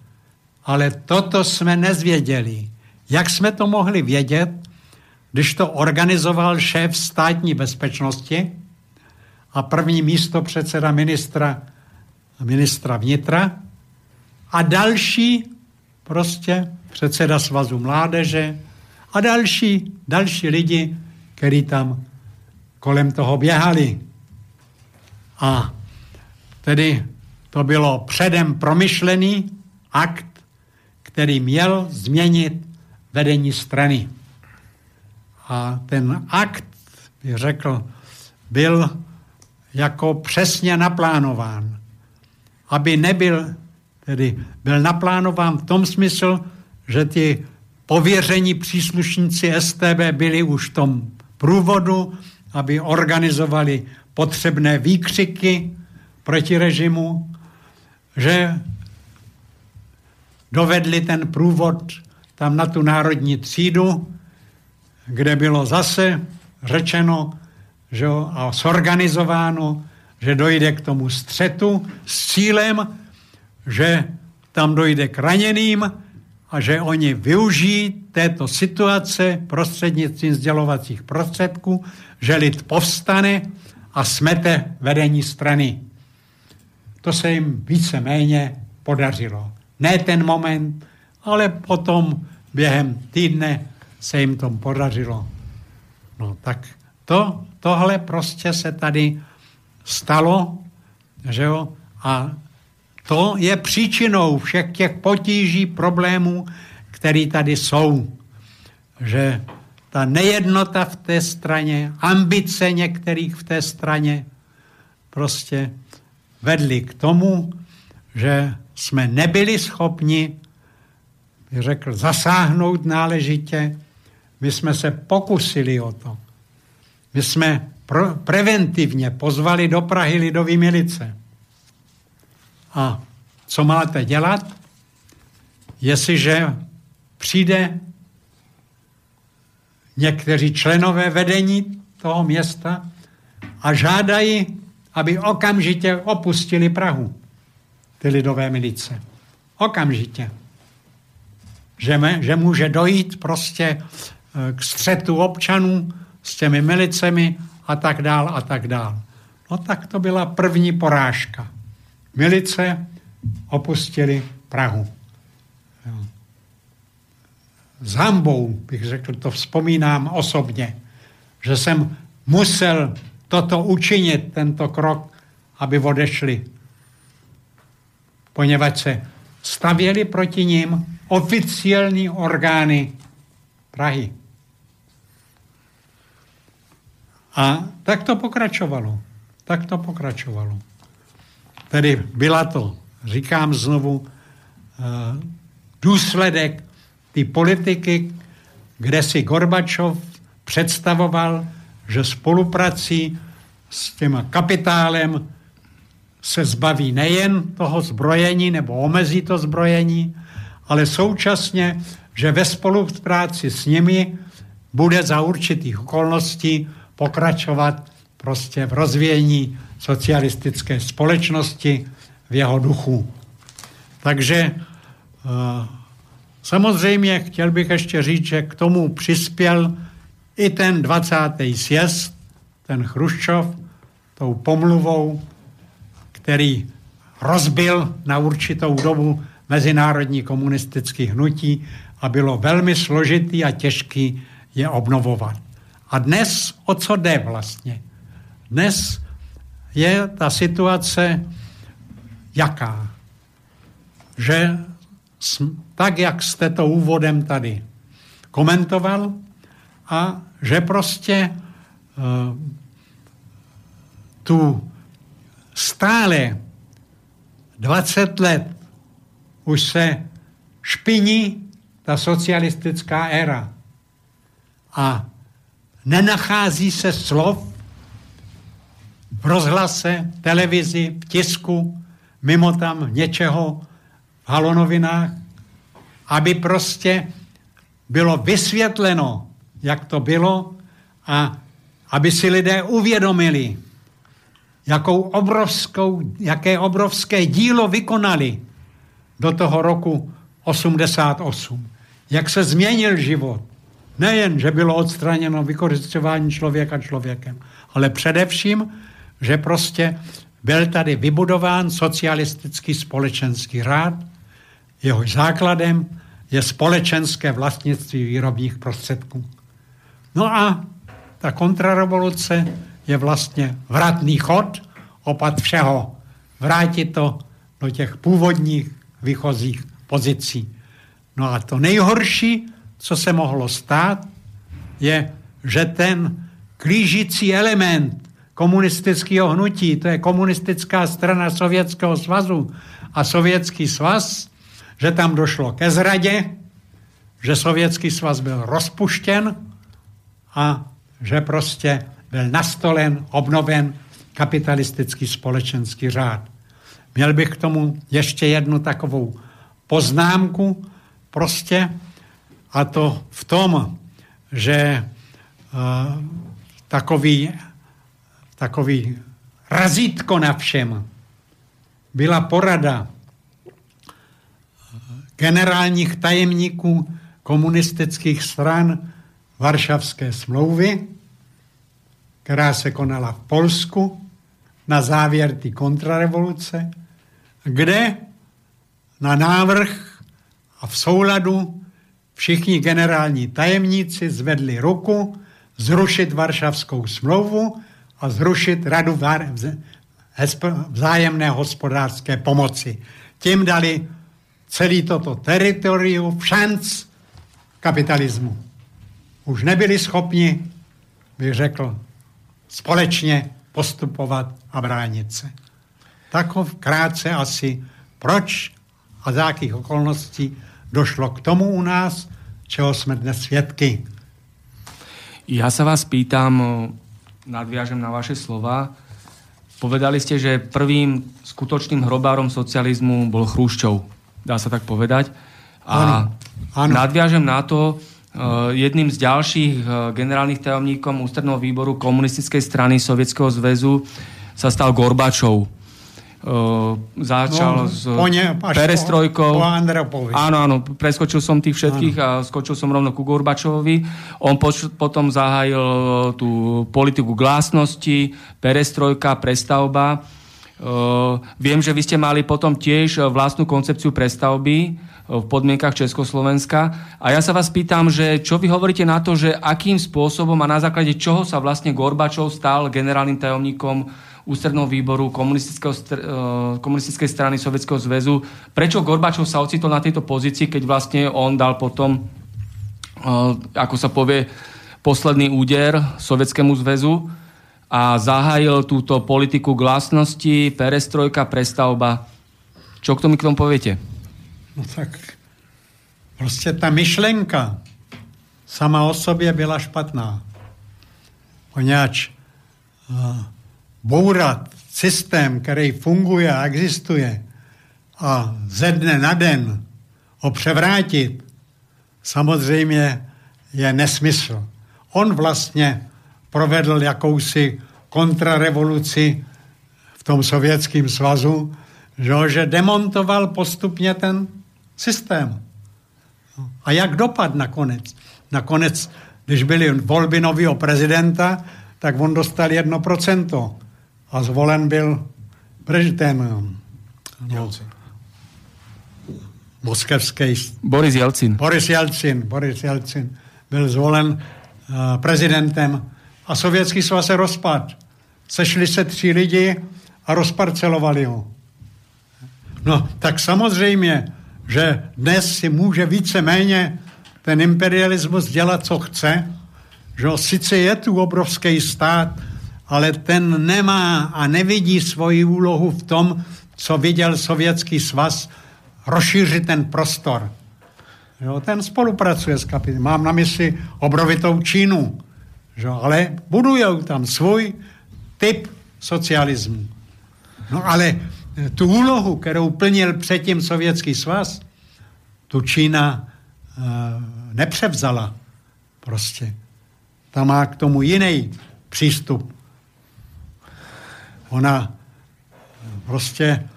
ale toto jsme nezvěděli. Jak jsme to mohli vědět, když to organizoval šéf státní bezpečnosti a první místo předseda ministra, ministra vnitra a další prostě předseda svazu mládeže a další, další lidi, kteří tam kolem toho běhali. A tedy to bylo předem promyšlený akt, který měl změnit vedení strany. A ten akt, bych řekl, byl jako přesně naplánován. Aby nebyl, tedy byl naplánován v tom smyslu, že ty pověření příslušníci STB byli už v tom průvodu, aby organizovali potřebné výkřiky proti režimu, že dovedli ten průvod tam na tu národní třídu, kde bylo zase řečeno že a sorganizováno, že dojde k tomu střetu s cílem, že tam dojde k raněným a že oni využijí této situace prostřednictvím sdělovacích prostředků, že lid povstane a smete vedení strany. To se jim víceméně podařilo. Ne ten moment, ale potom během týdne se jim to podařilo. No tak to, tohle prostě se tady stalo, že jo, a to je příčinou všech těch potíží, problémů, které tady jsou. Že ta nejednota v té straně, ambice některých v té straně prostě vedly k tomu, že jsme nebyli schopni, řekl, zasáhnout náležitě. My jsme se pokusili o to. My jsme preventivně pozvali do Prahy lidový milice. A co máte dělat? Jestliže přijde někteří členové vedení toho města a žádají, aby okamžitě opustili Prahu, ty lidové milice. Okamžitě. Že, me, že může dojít prostě eh, k střetu občanů s těmi milicemi a tak dál a tak dál. No tak to byla první porážka. Milice opustili Prahu. S hambou, bych řekl, to vzpomínám osobně, že jsem musel toto učinit, tento krok, aby odešli. Poněvadž se stavěli proti ním oficiální orgány Prahy. A tak to pokračovalo. Tak to pokračovalo. Tedy byla to, říkám znovu, eh, důsledek ty politiky, kde si Gorbačov představoval, že spoluprací s těma kapitálem se zbaví nejen toho zbrojení nebo omezí to zbrojení, ale současně, že ve spolupráci s nimi bude za určitých okolností pokračovat prostě v rozvíjení socialistické společnosti v jeho duchu. Takže eh, samozřejmě chtěl bych ještě říct, že k tomu přispěl i ten 20. sjezd, ten Chruščov, tou pomluvou, který rozbil na určitou dobu mezinárodní komunistický hnutí a bylo velmi složitý a těžký je obnovovat. A dnes o co jde vlastně? Dnes je ta situace jaká? Že tak, jak jste to úvodem tady komentoval, a že prostě uh, tu stále 20 let už se špiní ta socialistická éra. A nenachází se slov v rozhlase, televizi, v tisku, mimo tam něčeho v halonovinách, aby prostě bylo vysvětleno, jak to bylo a aby si lidé uvědomili, jakou obrovskou, jaké obrovské dílo vykonali do toho roku 88. Jak se změnil život. Nejen, že bylo odstraněno vykořišťování člověka člověkem, ale především, že prostě byl tady vybudován socialistický společenský rád, jehož základem je společenské vlastnictví výrobních prostředků. No a ta kontrarevoluce je vlastně vratný chod opat všeho. Vrátit to do těch původních výchozích pozicí. No a to nejhorší, co se mohlo stát, je, že ten klížící element komunistického hnutí, to je komunistická strana Sovětského svazu a Sovětský svaz, že tam došlo ke zradě, že Sovětský svaz byl rozpuštěn a že prostě byl nastolen, obnoven kapitalistický společenský řád. Měl bych k tomu ještě jednu takovou poznámku prostě, a to v tom, že uh, takový, takový razítko na všem byla porada generálních tajemníků komunistických stran Varšavské smlouvy, která se konala v Polsku na závěr té kontrarevoluce, kde na návrh a v souladu všichni generální tajemníci zvedli ruku zrušit Varšavskou smlouvu a zrušit Radu vzájemné hospodářské pomoci. Tím dali celý toto teritorium v šanc kapitalismu. Už nebyli schopni, bych řekl, společně postupovat a bránit se. Takov krátce asi, proč a za jakých okolností došlo k tomu u nás, čeho jsme dnes svědky. Ja sa vás pýtam, nadviažem na vaše slova. Povedali ste, že prvým skutočným hrobárom socializmu bol Chrúščov. Dá sa tak povedať. A ano. nadviažem na to, jedným z ďalších generálnych tajomníkom ústredného výboru komunistickej strany Sovietskeho zväzu sa stal Gorbačov Uh, začal no, s ne, perestrojkou. Po, po áno, áno, preskočil som tých všetkých áno. a skočil som rovno ku Gorbačovovi. On poč- potom zahájil tú politiku glásnosti, perestrojka, prestavba. Uh, viem, že vy ste mali potom tiež vlastnú koncepciu prestavby v podmienkach Československa. A ja sa vás pýtam, že čo vy hovoríte na to, že akým spôsobom a na základe čoho sa vlastne Gorbačov stal generálnym tajomníkom ústredného výboru komunistického, eh, komunistickej strany Sovietskeho zväzu. Prečo Gorbačov sa ocitol na tejto pozícii, keď vlastne on dal potom, eh, ako sa povie, posledný úder Sovietskému zväzu a zahájil túto politiku glasnosti, perestrojka, prestavba. Čo k tomu k tomu poviete? No tak prostě ta myšlenka sama o sobě byla špatná. Poněvadž uh, bourat systém, který funguje a existuje a ze dne na den ho převrátit, samozřejmě je nesmysl. On vlastně provedl jakousi kontrarevoluci v tom sovětském svazu, že demontoval postupně ten systém. A jak dopad nakonec? Nakonec, když byly volby nového prezidenta, tak on dostal jedno procento a zvolen byl ten no, moskevský... Boris Jelcin. Boris Jelcin. Boris Jelcin byl zvolen uh, prezidentem a sovětský svaz se rozpad. Sešli se tři lidi a rozparcelovali ho. No, tak samozřejmě, že dnes si může více-méně ten imperialismus dělat, co chce, že sice je tu obrovský stát, ale ten nemá a nevidí svoji úlohu v tom, co viděl Sovětský svaz, rozšířit ten prostor. Jo, ten spolupracuje s kapitalismem. Mám na mysli obrovitou Čínu, že? ale budují tam svůj typ socialismu. No ale tu úlohu, kterou plnil předtím Sovětský svaz, tu Čína uh, nepřevzala prostě. Ta má k tomu jiný přístup. Ona prostě eh,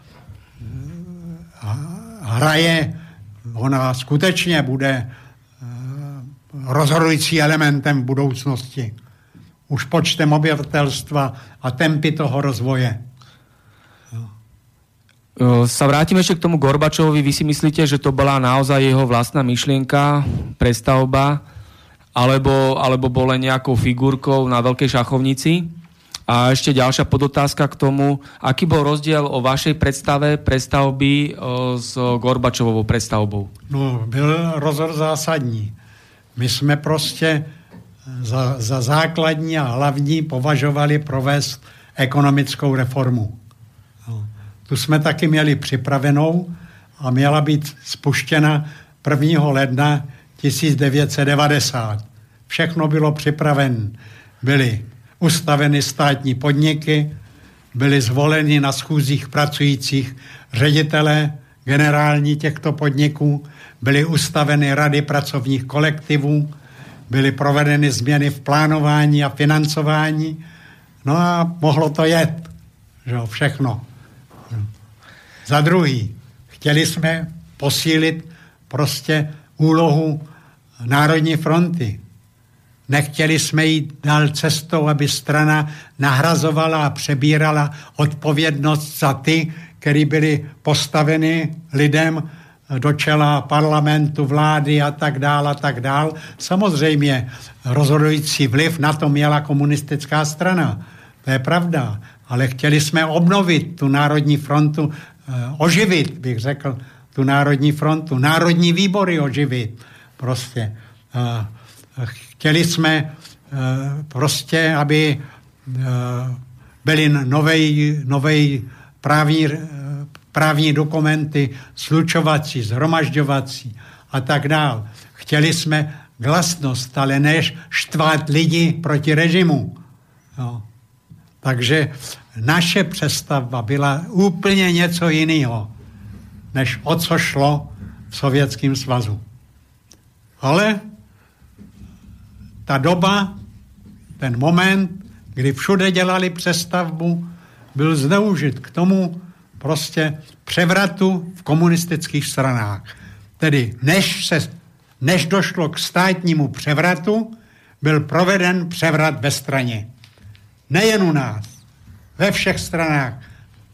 hraje, ona skutečně bude eh, rozhodující elementem budoucnosti. Už počtem obyvatelstva a tempy toho rozvoje. Sa vrátim ešte k tomu Gorbačovovi. Vy si myslíte, že to bola naozaj jeho vlastná myšlienka, prestavba, alebo, alebo bol len nejakou figurkou na veľkej šachovnici? A ešte ďalšia podotázka k tomu, aký bol rozdiel o vašej predstave prestavby s Gorbačovou prestavbou? No, byl rozhor zásadní. My jsme prostě za, za základní a hlavní považovali provést ekonomickou reformu. Tu jsme taky měli připravenou a měla být spuštěna 1. ledna 1990. Všechno bylo připravené. Byly ustaveny státní podniky, byly zvoleni na schůzích pracujících ředitele generální těchto podniků, byly ustaveny rady pracovních kolektivů, byly provedeny změny v plánování a financování, no a mohlo to jet, že všechno. Za druhý, chtěli jsme posílit prostě úlohu Národní fronty. Nechtěli jsme jít dál cestou, aby strana nahrazovala a přebírala odpovědnost za ty, který byli postaveni lidem do čela parlamentu, vlády a tak dál a tak dál. Samozřejmě rozhodující vliv na to měla komunistická strana. To je pravda. Ale chtěli jsme obnovit tu Národní frontu oživit, bych řekl, tu Národní frontu, národní výbory oživit. Prostě. Chtěli jsme prostě, aby byly nové právní, právní dokumenty, slučovací, zhromažďovací a tak dále. Chtěli jsme glasnost, ale než štvát lidi proti režimu. Jo. Takže naše přestavba byla úplně něco jiného, než o co šlo v Sovětském svazu. Ale ta doba, ten moment, kdy všude dělali přestavbu, byl zneužit k tomu prostě převratu v komunistických stranách. Tedy než, se, než došlo k státnímu převratu, byl proveden převrat ve straně. Nejen u nás, ve všech stranách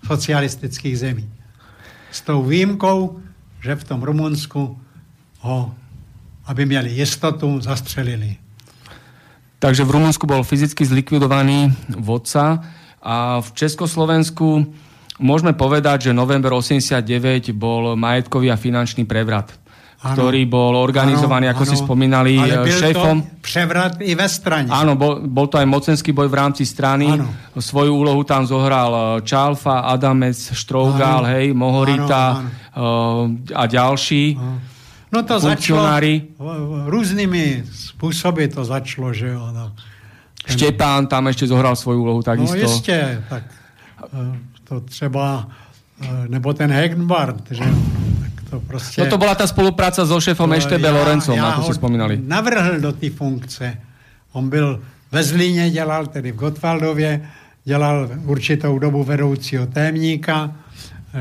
socialistických zemí. S tou výjimkou, že v tom Rumunsku ho, aby měli jistotu, zastřelili. Takže v Rumunsku bol fyzicky zlikvidovaný vodca a v Československu môžeme povedať, že november 89 bol majetkový a finančný prevrat ano. ktorý bol organizovaný, ano, ako ano, si spomínali, ale byl šéfom. To převrat i ve straně. Áno, bol, bol to aj mocenský boj v rámci strany. Ano. Svoju úlohu tam zohral eh, Čalfa, Adamec, Štrougal, hej, Mohorita ano, ano. Uh, a ďalší. Ano. No to začalo různými způsoby to začalo, že jo. No. Štěpán tam ještě zohral svoju úlohu takisto. No jistě, tak eh, to třeba, eh, nebo ten Hegenbart, že to prostě... No to byla ta spolupráce so šéfom Eštebe Lorencom, jako si vzpomínali. navrhl do té funkce. On byl ve Zlíně, dělal tedy v Gotwaldově, dělal určitou dobu vedoucího témníka,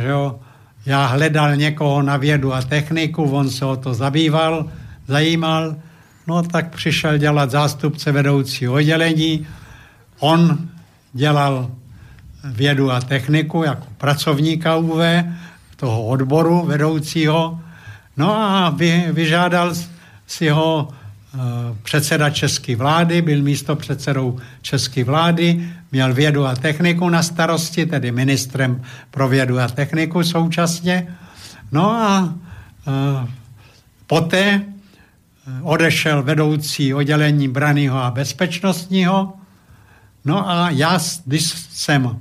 že jo. Já hledal někoho na vědu a techniku, on se o to zabýval, zajímal, no tak přišel dělat zástupce vedoucího oddělení. On dělal vědu a techniku jako pracovníka UV, toho odboru vedoucího, no a vy, vyžádal si ho uh, předseda české vlády, byl místo předsedou české vlády, měl vědu a techniku na starosti, tedy ministrem pro vědu a techniku současně. No a uh, poté odešel vedoucí oddělení braného a bezpečnostního. No a já, když jsem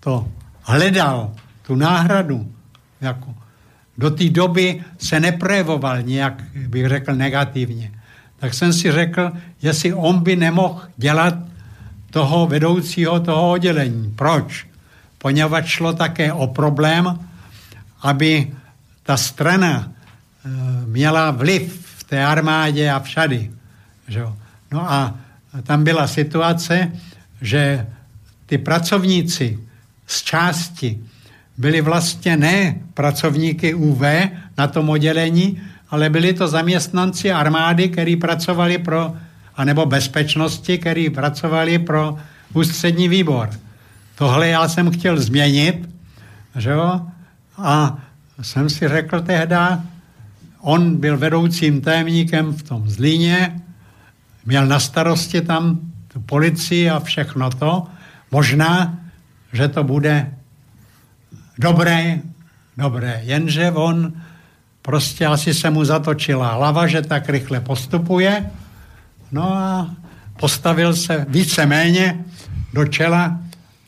to hledal, tu náhradu, jako do té doby se neprojevoval nějak, bych řekl, negativně. Tak jsem si řekl, jestli on by nemohl dělat toho vedoucího toho oddělení. Proč? Poněvadž šlo také o problém, aby ta strana e, měla vliv v té armádě a všady. Že? No a tam byla situace, že ty pracovníci z části byli vlastně ne pracovníky UV na tom oddělení, ale byli to zaměstnanci armády, kteří pracovali pro, anebo bezpečnosti, kteří pracovali pro ústřední výbor. Tohle já jsem chtěl změnit, že jo? A jsem si řekl tehda, on byl vedoucím témníkem v tom Zlíně, měl na starosti tam tu policii a všechno to. Možná, že to bude dobré, dobré, jenže on prostě asi se mu zatočila hlava, že tak rychle postupuje, no a postavil se víceméně do čela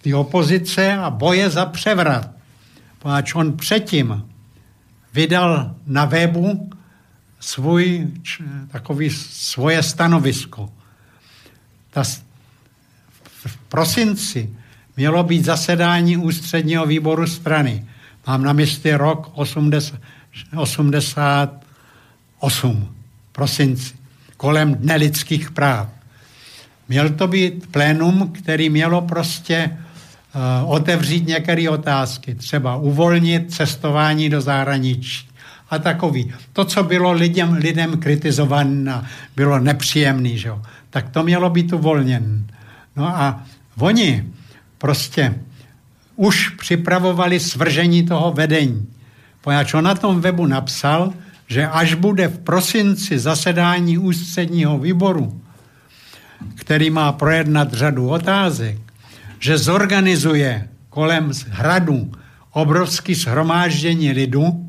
ty opozice a boje za převrat. Poněvadž on předtím vydal na webu svůj, takový svoje stanovisko. Ta, v prosinci mělo být zasedání ústředního výboru strany. Mám na mysli rok 80, 88, prosinci, kolem Dne lidských práv. Měl to být plénum, který mělo prostě uh, otevřít některé otázky, třeba uvolnit cestování do zahraničí a takový. To, co bylo lidem, lidem kritizované, bylo nepříjemné, jo? tak to mělo být uvolněn. No a oni prostě už připravovali svržení toho vedení. Poněvadž on na tom webu napsal, že až bude v prosinci zasedání ústředního výboru, který má projednat řadu otázek, že zorganizuje kolem hradu obrovský shromáždění lidu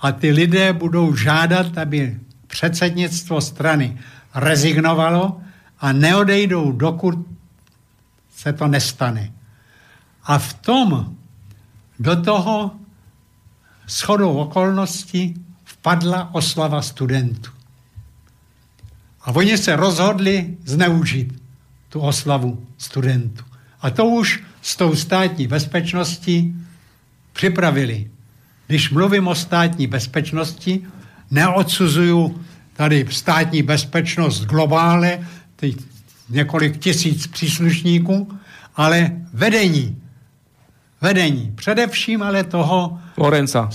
a ty lidé budou žádat, aby předsednictvo strany rezignovalo a neodejdou, dokud se to nestane. A v tom do toho shodou okolností vpadla oslava studentů. A oni se rozhodli zneužít tu oslavu studentů. A to už s tou státní bezpečností připravili. Když mluvím o státní bezpečnosti, neodsuzuju tady státní bezpečnost globále, několik tisíc příslušníků, ale vedení. Vedení. Především ale toho... Lorenza.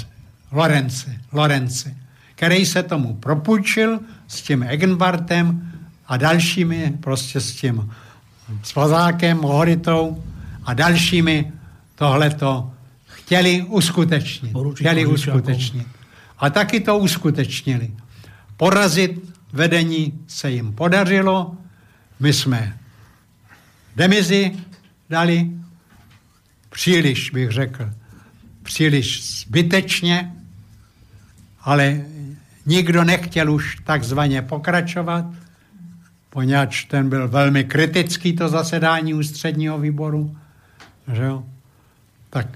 Lorence. Lorence. Který se tomu propůjčil s tím Egenbartem a dalšími, prostě s tím Svazákem, Mohoritou a dalšími tohleto chtěli uskutečnit. Chtěli uskutečnit. A taky to uskutečnili. Porazit vedení se jim podařilo. My jsme demizi dali příliš, bych řekl, příliš zbytečně, ale nikdo nechtěl už takzvaně pokračovat, poněvadž ten byl velmi kritický, to zasedání ústředního výboru, že jo? tak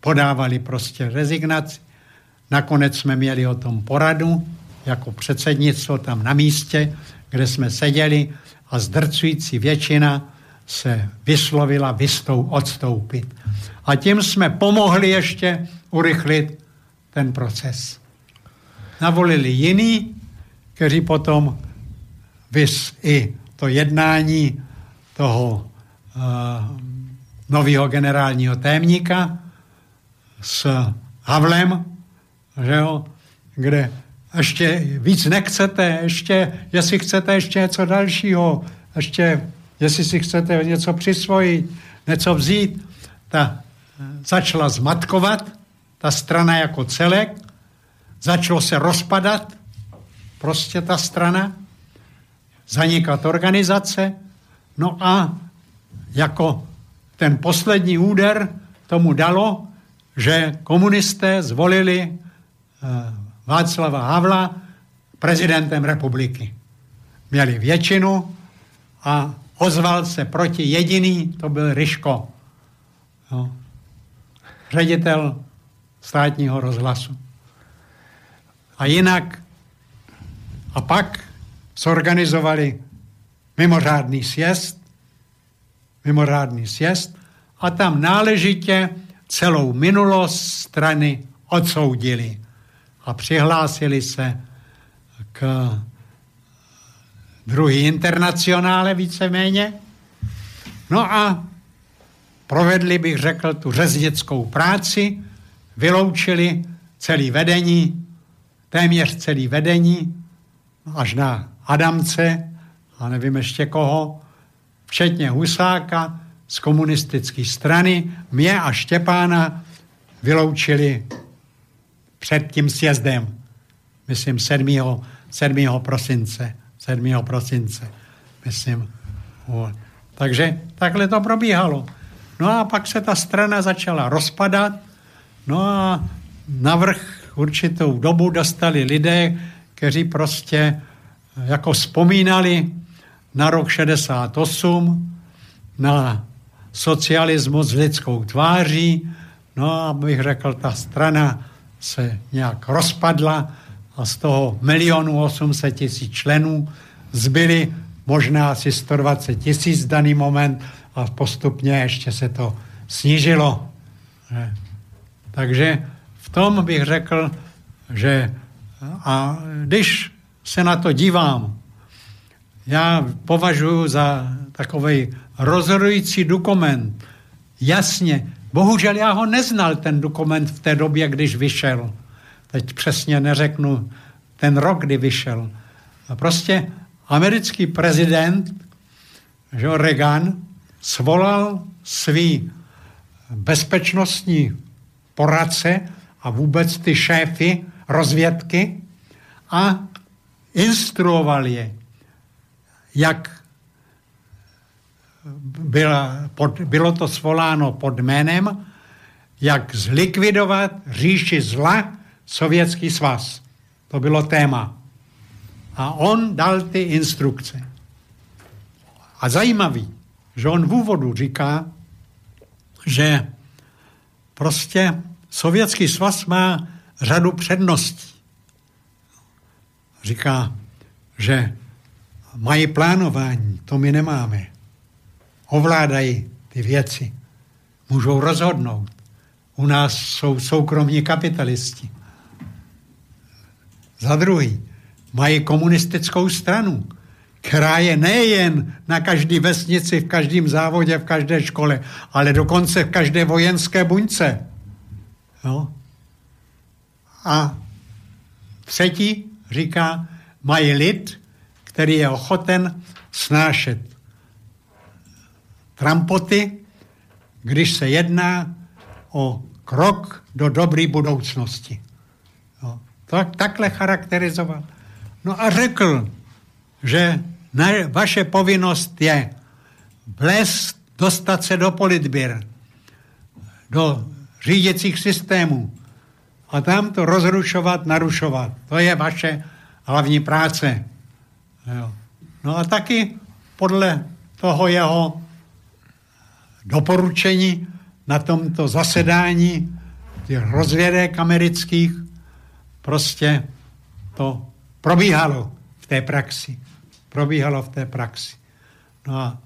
podávali prostě rezignaci. Nakonec jsme měli o tom poradu, jako předsednictvo tam na místě, kde jsme seděli a zdrcující většina se vyslovila vystou, odstoupit. A tím jsme pomohli ještě urychlit ten proces. Navolili jiný, kteří potom vys i to jednání toho uh, nového generálního témníka s Havlem, že jo, kde ještě víc nechcete, ještě, jestli chcete ještě něco dalšího, ještě, jestli si chcete něco přisvojit, něco vzít, ta začala zmatkovat, ta strana jako celek, začalo se rozpadat, prostě ta strana, zanikat organizace, no a jako ten poslední úder tomu dalo, že komunisté zvolili eh, Václava Havla prezidentem republiky. Měli většinu a ozval se proti jediný, to byl Ryško, no, ředitel státního rozhlasu. A jinak, a pak zorganizovali mimořádný sjezd, mimořádný sjezd a tam náležitě celou minulost strany odsoudili a přihlásili se k druhý internacionále víceméně. No a provedli, bych řekl, tu řeznickou práci, vyloučili celý vedení, téměř celý vedení, až na Adamce a nevím ještě koho, včetně Husáka z komunistické strany, mě a Štěpána vyloučili před tím sjezdem, myslím 7. 7. prosince, 7. prosince, myslím. Takže takhle to probíhalo. No a pak se ta strana začala rozpadat, no a navrh určitou dobu dostali lidé, kteří prostě jako vzpomínali na rok 68, na socialismus s lidskou tváří, no a bych řekl, ta strana se nějak rozpadla a z toho milionu 800 tisíc členů zbyly možná asi 120 tisíc daný moment a postupně ještě se to snížilo. Takže v tom bych řekl, že a když se na to dívám, já považuji za takový rozhodující dokument. Jasně, bohužel já ho neznal, ten dokument v té době, když vyšel. Teď přesně neřeknu ten rok, kdy vyšel. A prostě americký prezident, že Reagan, svolal svý bezpečnostní poradce a vůbec ty šéfy rozvědky a instruoval je, jak byla pod, bylo to svoláno pod jménem, jak zlikvidovat říši zla Sovětský svaz. To bylo téma. A on dal ty instrukce. A zajímavý, že on v úvodu říká, že prostě Sovětský svaz má řadu předností. Říká, že mají plánování, to my nemáme. Ovládají ty věci. Můžou rozhodnout. U nás jsou soukromní kapitalisti. Za druhý, mají komunistickou stranu, která je nejen na každé vesnici, v každém závodě, v každé škole, ale dokonce v každé vojenské buňce. Jo? A třetí říká, mají lid, který je ochoten snášet trampoty, když se jedná o krok do dobré budoucnosti. Jo. Tak, takhle charakterizoval. No a řekl, že na, vaše povinnost je vlézt, dostat se do politběr, do řídicích systémů a tam to rozrušovat, narušovat. To je vaše hlavní práce. Jo. No a taky podle toho jeho doporučení na tomto zasedání těch rozvědek amerických prostě to probíhalo v té praxi. Probíhalo v té praxi. No a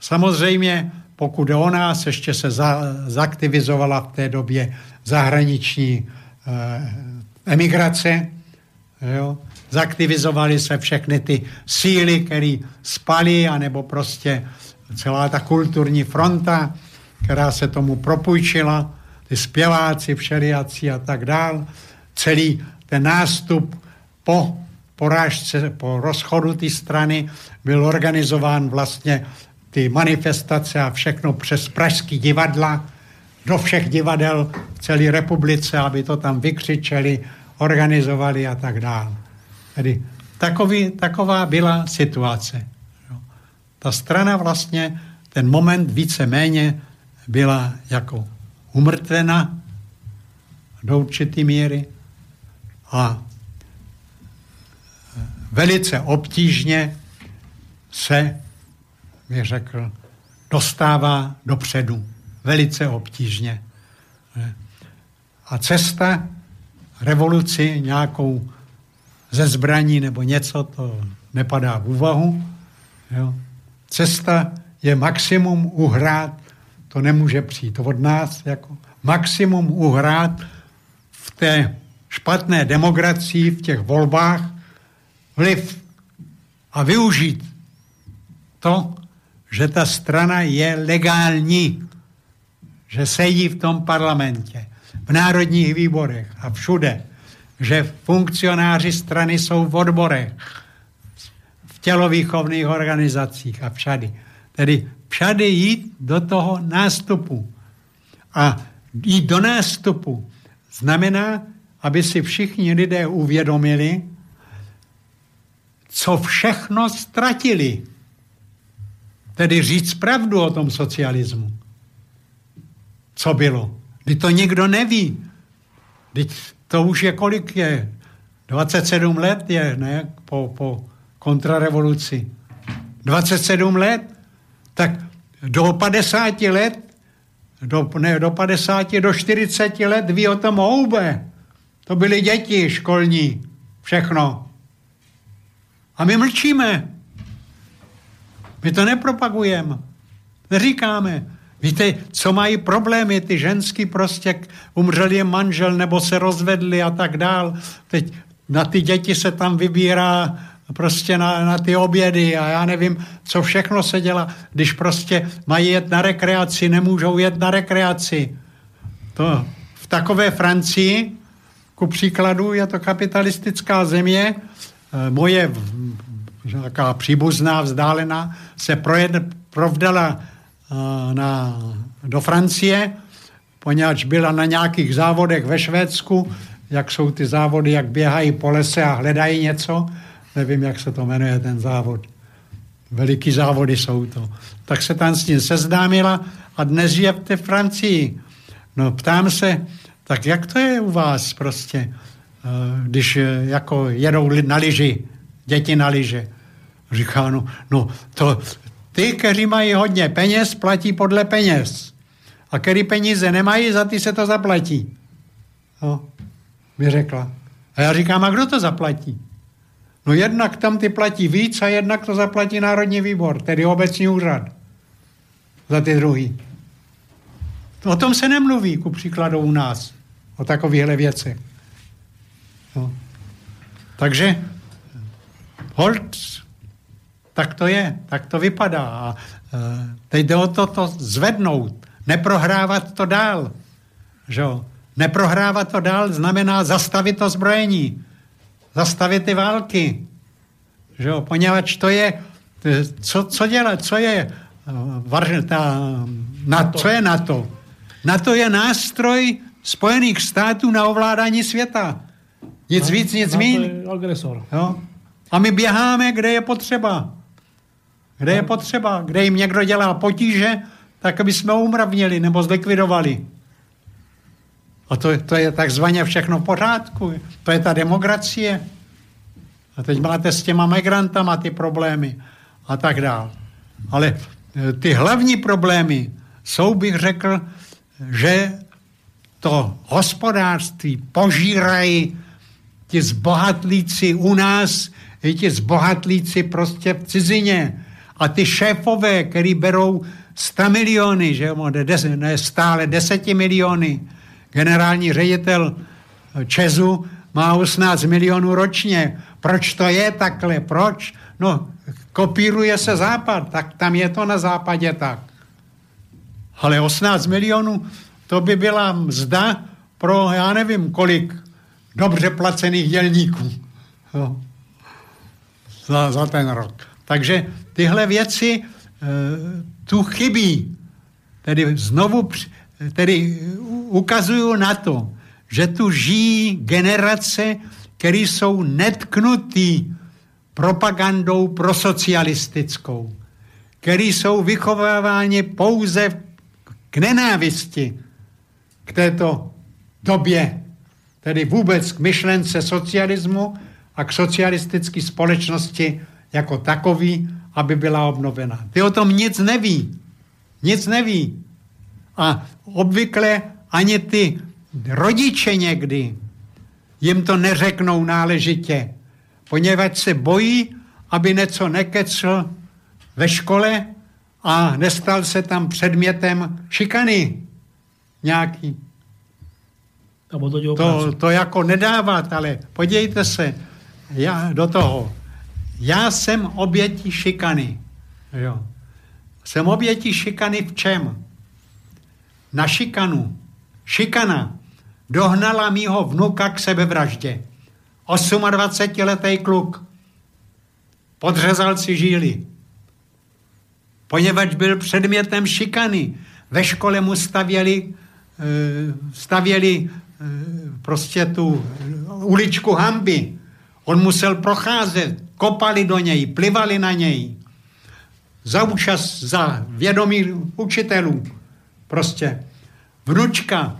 samozřejmě, pokud o nás ještě se za, zaktivizovala v té době zahraniční eh, emigrace, jo, zaktivizovaly se všechny ty síly, které spaly, anebo prostě celá ta kulturní fronta, která se tomu propůjčila, ty zpěváci všelijací a tak dál, celý ten nástup po porážce, po rozchodu té strany byl organizován vlastně ty manifestace a všechno přes pražský divadla, do všech divadel v celé republice, aby to tam vykřičeli, organizovali a tak dále. Tedy takový, taková byla situace. Ta strana vlastně ten moment více-méně byla jako umrtvena do určité míry a velice obtížně se, bych řekl, dostává dopředu. Velice obtížně. A cesta revoluci nějakou ze zbraní nebo něco, to nepadá v úvahu. Jo. Cesta je maximum uhrát, to nemůže přijít. Od nás, jako maximum uhrát v té špatné demokracii, v těch volbách, vliv a využít to, že ta strana je legální, že sedí v tom parlamentě, v národních výborech a všude, že funkcionáři strany jsou v odborech, tělovýchovných organizacích a všady. Tedy všady jít do toho nástupu. A jít do nástupu znamená, aby si všichni lidé uvědomili, co všechno ztratili. Tedy říct pravdu o tom socialismu. Co bylo. Kdy to nikdo neví. Teď to už je kolik je? 27 let je, ne? Po, po kontrarevoluci. 27 let? Tak do 50 let, do, ne, do 50, do 40 let ví o tom hoube. To byly děti školní. Všechno. A my mlčíme. My to nepropagujeme. Neříkáme. Víte, co mají problémy, ty ženský prostě umřel je manžel nebo se rozvedli a tak dál. Teď na ty děti se tam vybírá prostě na, na ty obědy a já nevím, co všechno se dělá. Když prostě mají jet na rekreaci, nemůžou jet na rekreaci. To v takové Francii, ku příkladu, je to kapitalistická země, Eh, moje nějaká příbuzná, vzdálená, se projed, provdala eh, na, do Francie, poněvadž byla na nějakých závodech ve Švédsku, jak jsou ty závody, jak běhají po lese a hledají něco. Nevím, jak se to jmenuje, ten závod. Veliký závody jsou to. Tak se tam s ním seznámila a dnes je v té Francii. No ptám se, tak jak to je u vás prostě? Eh, když eh, jako jedou na lyži, děti na lyže. Říká, no, no to, ty, kteří mají hodně peněz, platí podle peněz. A který peníze nemají, za ty se to zaplatí. No, mi řekla. A já říkám, a kdo to zaplatí? No jednak tam ty platí víc a jednak to zaplatí Národní výbor, tedy obecní úřad. Za ty druhý. O tom se nemluví, ku příkladu u nás. O takovýchhle věcech. No. Takže hold, tak to je, tak to vypadá. A e, teď jde o to, to zvednout, neprohrávat to dál. Že? Neprohrávat to dál znamená zastavit to zbrojení, zastavit ty války. Že? Poněvadž to je, co, co dělat, co je e, var, ta, na, co je NATO? NATO je nástroj Spojených států na ovládání světa. Nic no, víc, nic míň. agresor. Jo? A my běháme, kde je potřeba. Kde je potřeba. Kde jim někdo dělá potíže, tak aby jsme umravnili nebo zlikvidovali. A to, to je takzvaně všechno v pořádku. To je ta demokracie. A teď máte s těma migrantama ty problémy a tak dál. Ale e, ty hlavní problémy jsou, bych řekl, že to hospodářství požírají ti zbohatlíci u nás, i ti zbohatlíci prostě v cizině. A ty šéfové, který berou 100 miliony, že jo, ne stále 10 miliony, generální ředitel Česu má 18 milionů ročně. Proč to je takhle? Proč? No, kopíruje se západ, tak tam je to na západě tak. Ale 18 milionů, to by byla mzda pro, já nevím, kolik dobře placených dělníků jo. Za, za ten rok. Takže tyhle věci e, tu chybí. Tedy znovu tedy ukazuju na to, že tu žijí generace, které jsou netknutý propagandou prosocialistickou, který jsou vychováváni pouze k nenávisti k této době, tedy vůbec k myšlence socialismu a k socialistické společnosti jako takový, aby byla obnovena. Ty o tom nic neví. Nic neví. A obvykle ani ty rodiče někdy jim to neřeknou náležitě, poněvadž se bojí, aby něco nekecl ve škole a nestal se tam předmětem šikany nějaký. To, to jako nedávat, ale podívejte se já, do toho. Já jsem obětí šikany. Jo. Jsem obětí šikany v čem? Na šikanu. Šikana dohnala mýho vnuka k sebevraždě. 28-letý kluk. Podřezal si žíly. Poněvadž byl předmětem šikany. Ve škole mu stavěli, eh, stavěli eh, prostě tu uličku hamby. On musel procházet, kopali do něj, plivali na něj. Za účast, za vědomí učitelů. Prostě vnučka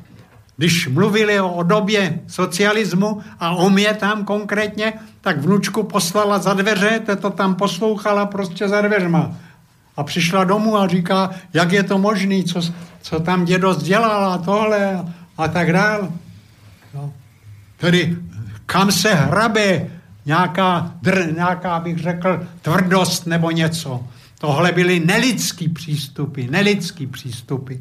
když mluvili o době socialismu a o mě tam konkrétně, tak vnučku poslala za dveře, to tam poslouchala prostě za dveřma. A přišla domů a říká, jak je to možné, co, co tam dědo dělal a tohle a tak dál. No. Tedy kam se hrabe nějaká, dr, nějaká, bych řekl, tvrdost nebo něco. Tohle byly nelidský přístupy, nelidský přístupy.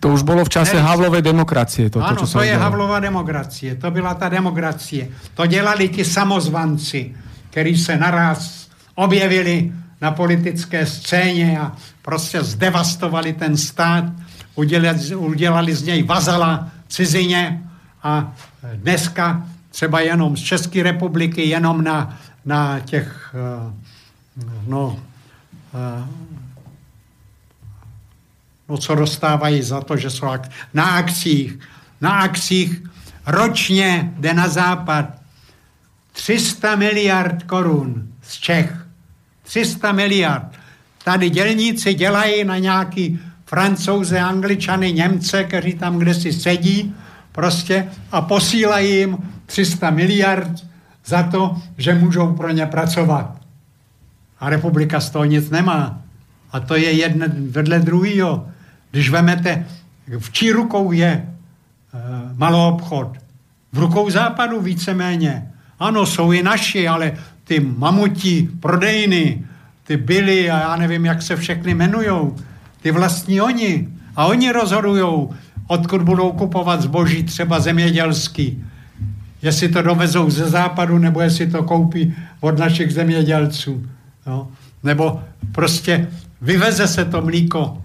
To už bylo v čase Hej. Havlovej demokracie. To, ano, to, to je dělal. Havlova demokracie. To byla ta demokracie. To dělali ti samozvanci, kteří se naraz objevili na politické scéně a prostě zdevastovali ten stát, udělali, udělali z něj vazala cizině a dneska třeba jenom z České republiky, jenom na, na těch eh, no, eh, no co dostávají za to, že jsou ak- na akcích. Na akcích ročně jde na západ 300 miliard korun z Čech. 300 miliard. Tady dělníci dělají na nějaký francouze, angličany, Němce, kteří tam kde si sedí prostě a posílají jim 300 miliard za to, že můžou pro ně pracovat. A republika z toho nic nemá. A to je jedno vedle druhého. Když vemete, v čí rukou je e, malou obchod? V rukou západu víceméně. Ano, jsou i naši, ale ty mamutí prodejny, ty byly a já nevím, jak se všechny jmenujou, ty vlastní oni. A oni rozhodujou, odkud budou kupovat zboží třeba zemědělský. Jestli to dovezou ze západu, nebo jestli to koupí od našich zemědělců. No. Nebo prostě vyveze se to mlíko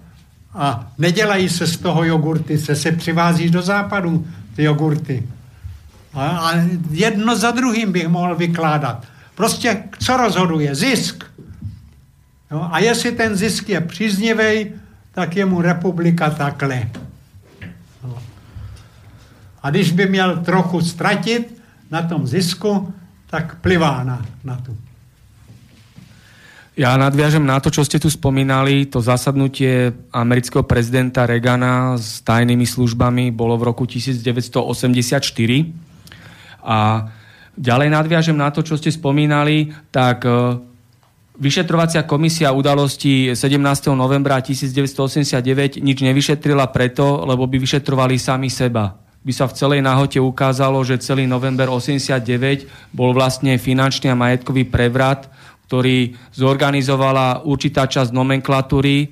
a nedělají se z toho jogurty, se se přivází do západu ty jogurty. A, a jedno za druhým bych mohl vykládat. Prostě co rozhoduje? Zisk. No, a jestli ten zisk je příznivý, tak je mu republika takhle. No. A když by měl trochu ztratit na tom zisku, tak plivá na, na tu. Ja nadviažem na to, čo ste tu spomínali, to zasadnutie amerického prezidenta Reagana s tajnými službami bolo v roku 1984. A ďalej nadviažem na to, čo ste spomínali, tak e, vyšetrovacia komisia udalosti 17. novembra 1989 nič nevyšetrila preto, lebo by vyšetrovali sami seba by sa v celej náhote ukázalo, že celý november 89 bol vlastne finančný a majetkový prevrat ktorý zorganizovala určitá časť nomenklatúry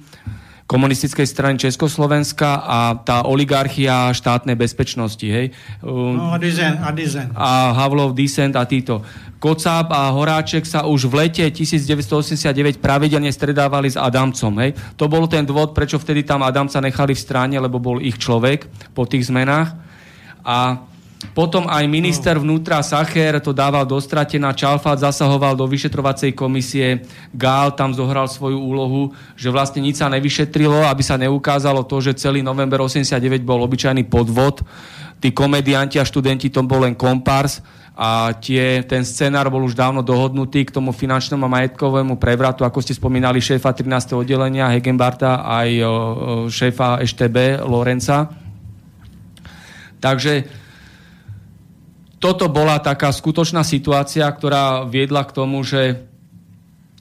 komunistickej strany Československa a tá oligarchia štátnej bezpečnosti. Hej. No a Dizen. A, Dizen. a Havlov Dissent a títo. Kocáb a Horáček sa už v lete 1989 pravidelne stredávali s Adamcom. Hej. To bol ten dôvod, prečo vtedy tam Adamca nechali v strane, lebo bol ich človek po tých zmenách. A potom aj minister vnútra Sacher to dával do stratená, Čalfát zasahoval do vyšetrovacej komisie, Gál tam zohral svoju úlohu, že vlastne nič sa nevyšetrilo, aby sa neukázalo to, že celý november 89 bol obyčajný podvod. Tí komedianti a študenti to bol len kompars a tie, ten scenár bol už dávno dohodnutý k tomu finančnému a majetkovému prevratu, ako ste spomínali, šéfa 13. oddelenia Hegenbarta aj šéfa EŠTB Lorenca. Takže toto bola taká skutočná situácia, ktorá viedla k tomu, že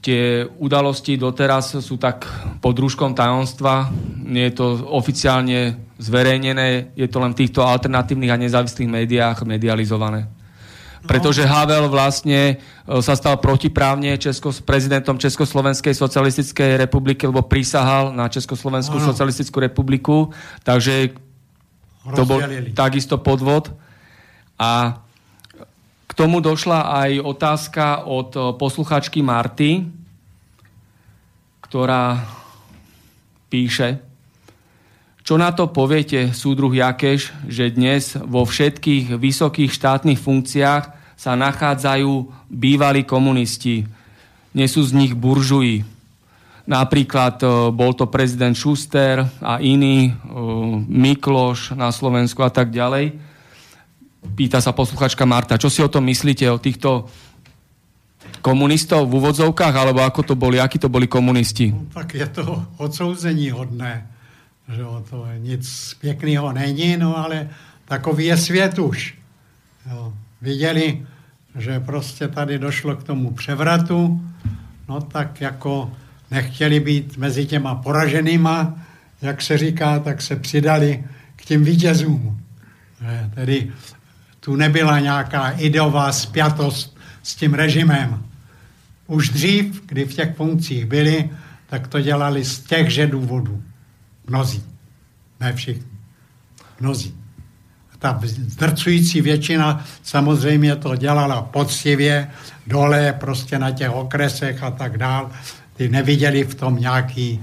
tie udalosti doteraz sú tak pod rúškom tajomstva. Nie je to oficiálne zverejnené, je to len v týchto alternatívnych a nezávislých médiách medializované. Pretože Havel vlastne e, sa stal protiprávne Česko, prezidentom Československej socialistickej republiky, lebo prisahal na Československú ano. socialistickú republiku, takže to bol takisto podvod. A k tomu došla aj otázka od eh, posluchačky Marty, ktorá píše, čo na to poviete, súdruh Jakeš, že dnes vo všetkých vysokých štátnych funkciách sa nachádzajú bývalí komunisti. Nie sú z nich buržuji. Napríklad eh, bol to prezident Schuster a iný, eh, Mikloš na Slovensku a tak ďalej Pýta sa posluchačka Marta, čo si o tom myslíte, o týchto komunistov v úvodzovkách, alebo ako to boli, akí to boli komunisti? No, tak je to odsouzení hodné, že to nic pěkného není, no ale takový je svět už. Jo. Viděli, že prostě tady došlo k tomu převratu, no tak jako nechtěli být mezi těma poraženýma, jak se říká, tak se přidali k těm vítězům. Tedy tu nebyla nějaká ideová spjatost s tím režimem. Už dřív, kdy v těch funkcích byli, tak to dělali z těchže důvodů. Mnozí. Ne všichni. Mnozí. Ta zdrcující většina samozřejmě to dělala poctivě, dole prostě na těch okresech a tak dál. Ty neviděli v tom nějaký,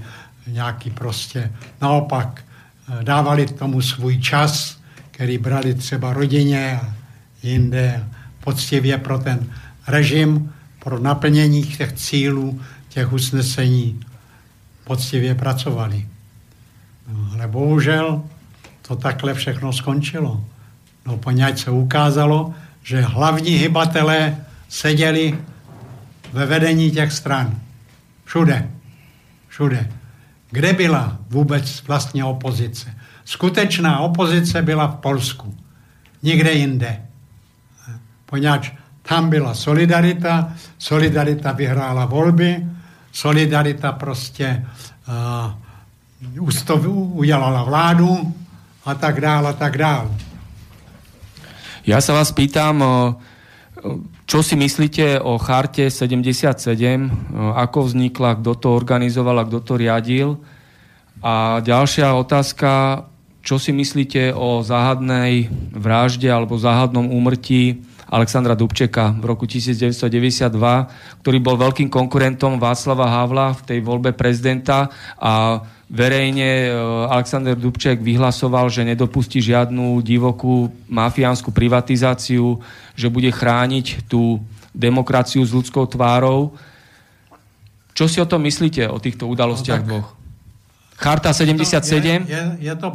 nějaký prostě, naopak eh, dávali tomu svůj čas, který brali třeba rodině a jinde poctivě pro ten režim, pro naplnění těch cílů, těch usnesení poctivě pracovali. No, ale bohužel to takhle všechno skončilo. No poněď se ukázalo, že hlavní hybatelé seděli ve vedení těch stran. Všude. Všude. Kde byla vůbec vlastně opozice? Skutečná opozice byla v Polsku. Nikde jinde. Poněvadž tam byla solidarita, solidarita vyhrála volby, solidarita prostě uh, udělala vládu a tak dále, a tak dále. Ja sa vás pýtam, čo si myslíte o charte 77, ako vznikla, kto to organizoval a kto to riadil? A ďalšia otázka, čo si myslíte o záhadnej vražde alebo záhadnom úmrtí Alexandra Dubčeka v roku 1992, ktorý bol veľkým konkurentom Václava Havla v tej voľbe prezidenta a verejne e, Alexander Dubček vyhlasoval, že nedopustí žiadnu divokú mafiánsku privatizáciu, že bude chrániť tú demokraciu s ľudskou tvárou. Čo si o tom myslíte, o týchto udalostiach no, dvoch? Charta 77. Je, je, je to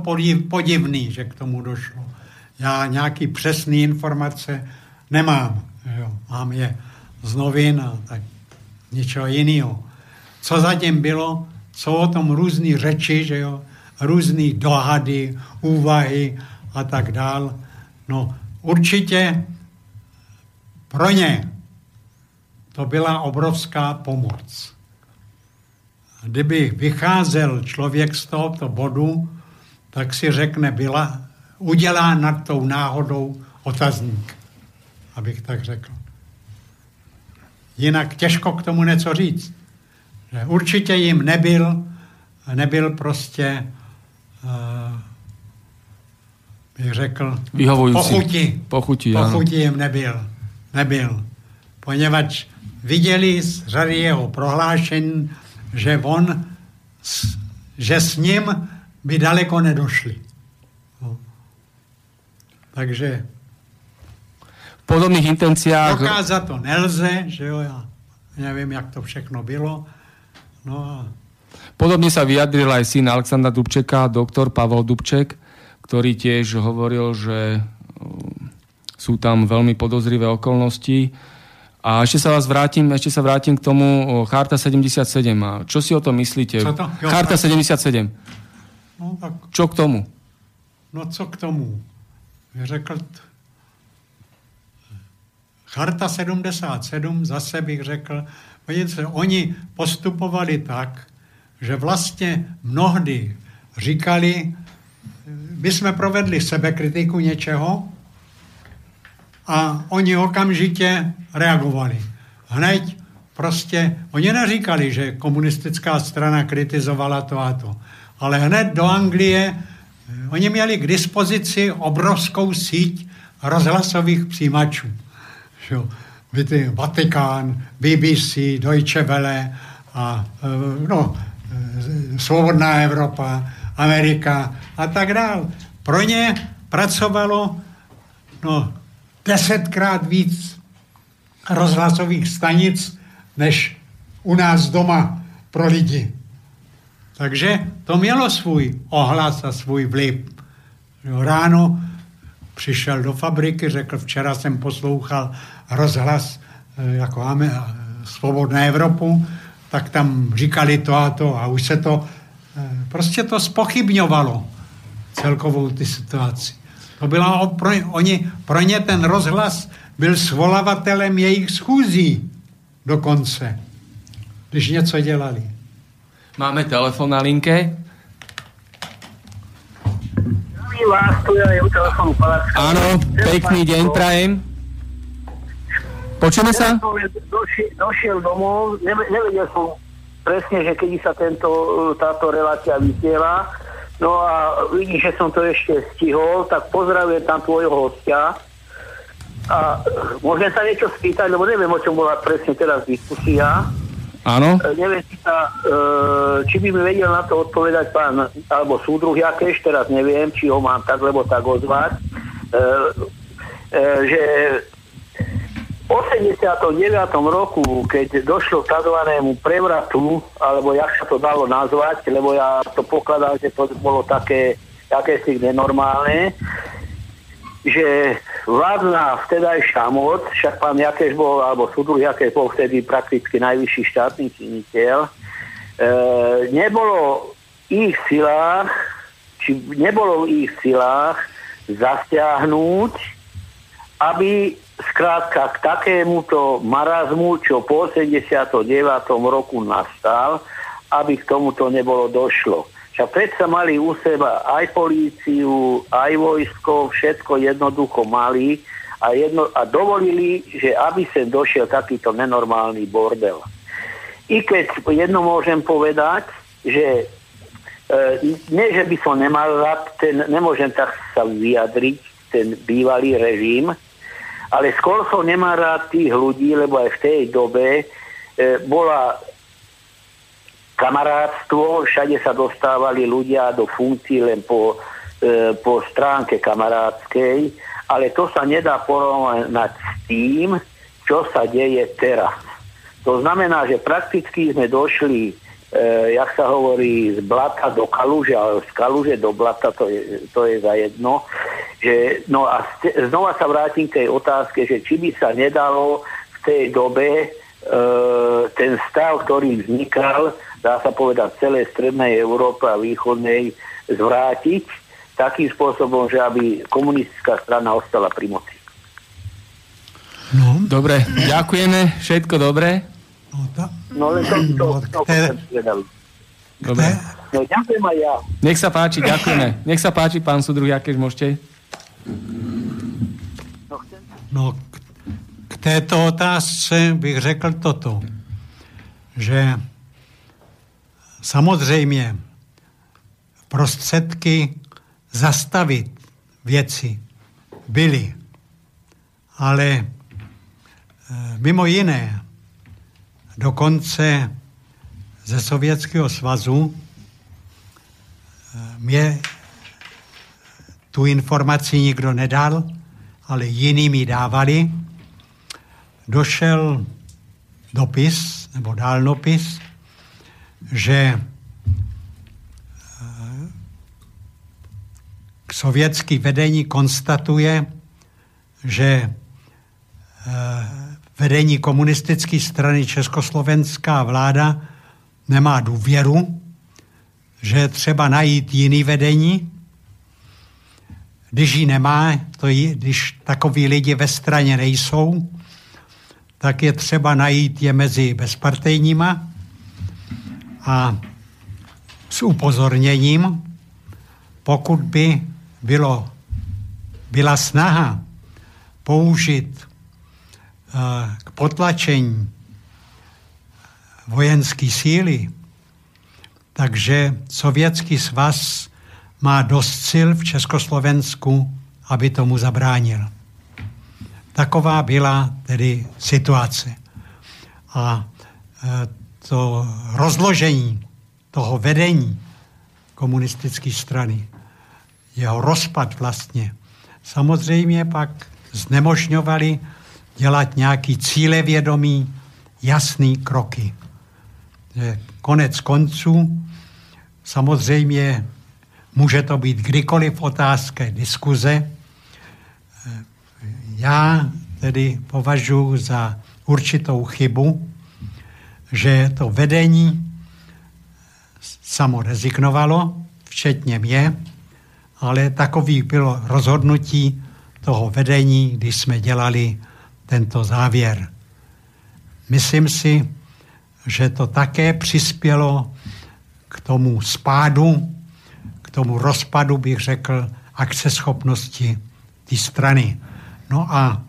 podivný, že k tomu došlo. Já nějaký přesný informace nemám. Jo. Mám je z novin a tak něčeho jiného. Co zatím bylo, jsou o tom různé řeči, že jo, různé dohady, úvahy a tak dál. No určitě pro ně to byla obrovská pomoc kdyby vycházel člověk z tohoto bodu, tak si řekne, byla, udělá nad tou náhodou otazník, abych tak řekl. jinak těžko k tomu něco říct. Že určitě jim nebyl, nebyl prostě, uh, bych řekl, Vyhovující. pochuti. Pochuti, ano. pochuti jim nebyl. Nebyl. Poněvadž viděli z řady jeho prohlášení, že on, s- že s ním by daleko nedošli. No. Takže V podobných intenciách... dokázat to nelze, že jo, já nevím, jak to všechno bylo. No a Podobne sa vyjadril aj syn Alexandra Dubčeka, doktor Pavol Dubček, ktorý tiež hovoril, že um, sú tam veľmi podozrivé okolnosti. A ešte sa vás vrátim, ešte sa vrátim k tomu o, Charta 77. A čo si o tom myslíte? Co to? Jo, Charta tak- 77. no tak Čo k tomu? No co k tomu? Řekl, t- Charta 77, zase bych řekl, podívejte, oni postupovali tak, že vlastně mnohdy říkali, my jsme provedli sebekritiku něčeho a oni okamžitě reagovali. Hned prostě, oni neříkali, že komunistická strana kritizovala to a to, ale hned do Anglie eh, oni měli k dispozici obrovskou síť rozhlasových přijímačů. Víte, Vatikán, BBC, Deutsche Welle a eh, no, eh, Svobodná Evropa, Amerika a tak dál. Pro ně pracovalo no, desetkrát víc rozhlasových stanic, než u nás doma pro lidi. Takže to mělo svůj ohlas a svůj vliv. Ráno přišel do fabriky, řekl, včera jsem poslouchal rozhlas eh, jako eh, Svobodné Evropu, tak tam říkali to a to a už se to, eh, prostě to spochybňovalo celkovou ty situaci. To byla o- pro, oni, pro ně ten rozhlas byl svolavatelem jejich schůzí dokonce, když něco dělali. Máme telefon na linke. Zdravím vás, tu je u telefónu Palacka. Áno, pekný deň prajem. Počujeme sa? došiel, došiel domov, neve- nevedel som presne, že kedy sa tento, táto relácia vysiela. No a vidím, že som to ešte stihol, tak pozdravujem tam tvojho hostia. A môžem sa niečo spýtať, lebo neviem, o čom bola presne teraz diskusia. Áno. E, Neviem, či, sa, e, či by mi vedel na to odpovedať pán, alebo súdruh Jakeš, teraz neviem, či ho mám tak, lebo tak ozvať, e, e, že 89. roku, keď došlo k tzv. prevratu, alebo jak sa to dalo nazvať, lebo ja to pokladám, že to bolo také, také si nenormálne, že vládna vtedajšia moc, však pán Jakeš bol, alebo súdruh Jakeš bol vtedy prakticky najvyšší štátny činiteľ, e, nebolo ich silách, či nebolo v ich silách zasiahnuť, aby skrátka k takémuto marazmu, čo po 89. roku nastal, aby k tomuto nebolo došlo. Však predsa mali u seba aj políciu, aj vojsko, všetko jednoducho mali a, jedno, a dovolili, že aby sem došiel takýto nenormálny bordel. I keď jedno môžem povedať, že e, nie, že by som nemal rád, ten, nemôžem tak sa vyjadriť, ten bývalý režim, ale som nemal rád tých ľudí, lebo aj v tej dobe e, bola kamarátstvo, všade sa dostávali ľudia do funkcií len po, e, po stránke kamarátskej, ale to sa nedá porovnať s tým, čo sa deje teraz. To znamená, že prakticky sme došli, jak sa hovorí, z blata do kaluže, ale z kaluže do blata, to je, to je za jedno. Že, no a ste- znova sa vrátim k tej otázke, že či by sa nedalo v tej dobe e, ten stav, ktorý vznikal, dá sa povedať, v celej strednej Európe a východnej zvrátiť takým spôsobom, že aby komunistická strana ostala pri moci. No, Dobre, ďakujeme, všetko dobré. No, ta, No len to, to, No, to, které- to. Dobre. No ďakujem aj ja. Nech sa páči, ďakujeme. Nech sa páči, pán súdruh, akéž môžete. No, chcem... no, k, k této otázce bych řekl toto, že samozřejmě prostředky zastavit věci byly, ale eh, mimo jiné dokonce ze Sovětského svazu eh, mě tu informaci nikdo nedal, ale jiní mi dávali. Došel dopis, nebo dálnopis, že eh, sovětský vedení konstatuje, že eh, vedení komunistické strany Československá vláda nemá důvěru, že je třeba najít jiný vedení. Když ji nemá, to je, když takoví lidi ve straně nejsou, tak je třeba najít je mezi bezpartejníma a s upozorněním, pokud by bylo, byla snaha použít k potlačení vojenské síly, takže Sovětský svaz má dost sil v Československu, aby tomu zabránil. Taková byla tedy situace. A e, to rozložení toho vedení komunistické strany, jeho rozpad vlastně, samozřejmě pak znemožňovali dělat nějaký cílevědomý, jasný kroky. Konec konců, samozřejmě může to být kdykoliv otázka diskuze, já tedy považuji za určitou chybu, že to vedení samo rezignovalo, včetně mě, ale takový bylo rozhodnutí toho vedení, když jsme dělali tento závěr. Myslím si, že to také přispělo k tomu spádu, k tomu rozpadu, bych řekl, akceschopnosti té strany. No a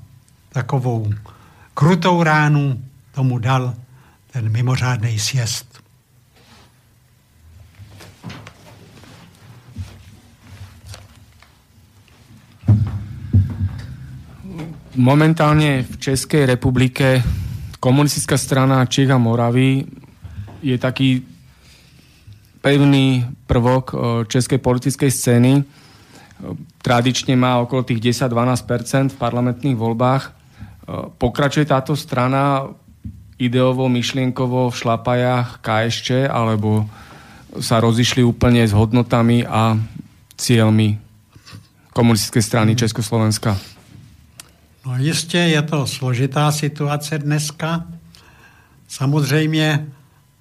takovou krutou ránu tomu dal ten mimořádný sjezd. Momentálne v Českej republike komunistická strana Čech a Moravy je taký pevný prvok eh, českej politickej scény tradične má okolo tých 10-12% v parlamentných voľbách. E, pokračuje táto strana ideovo, myšlienkovo v šlapajách KSČ, alebo sa rozišli úplne s hodnotami a cieľmi komunistické strany Československa? No jistě je to složitá situace dneska. Samozřejmě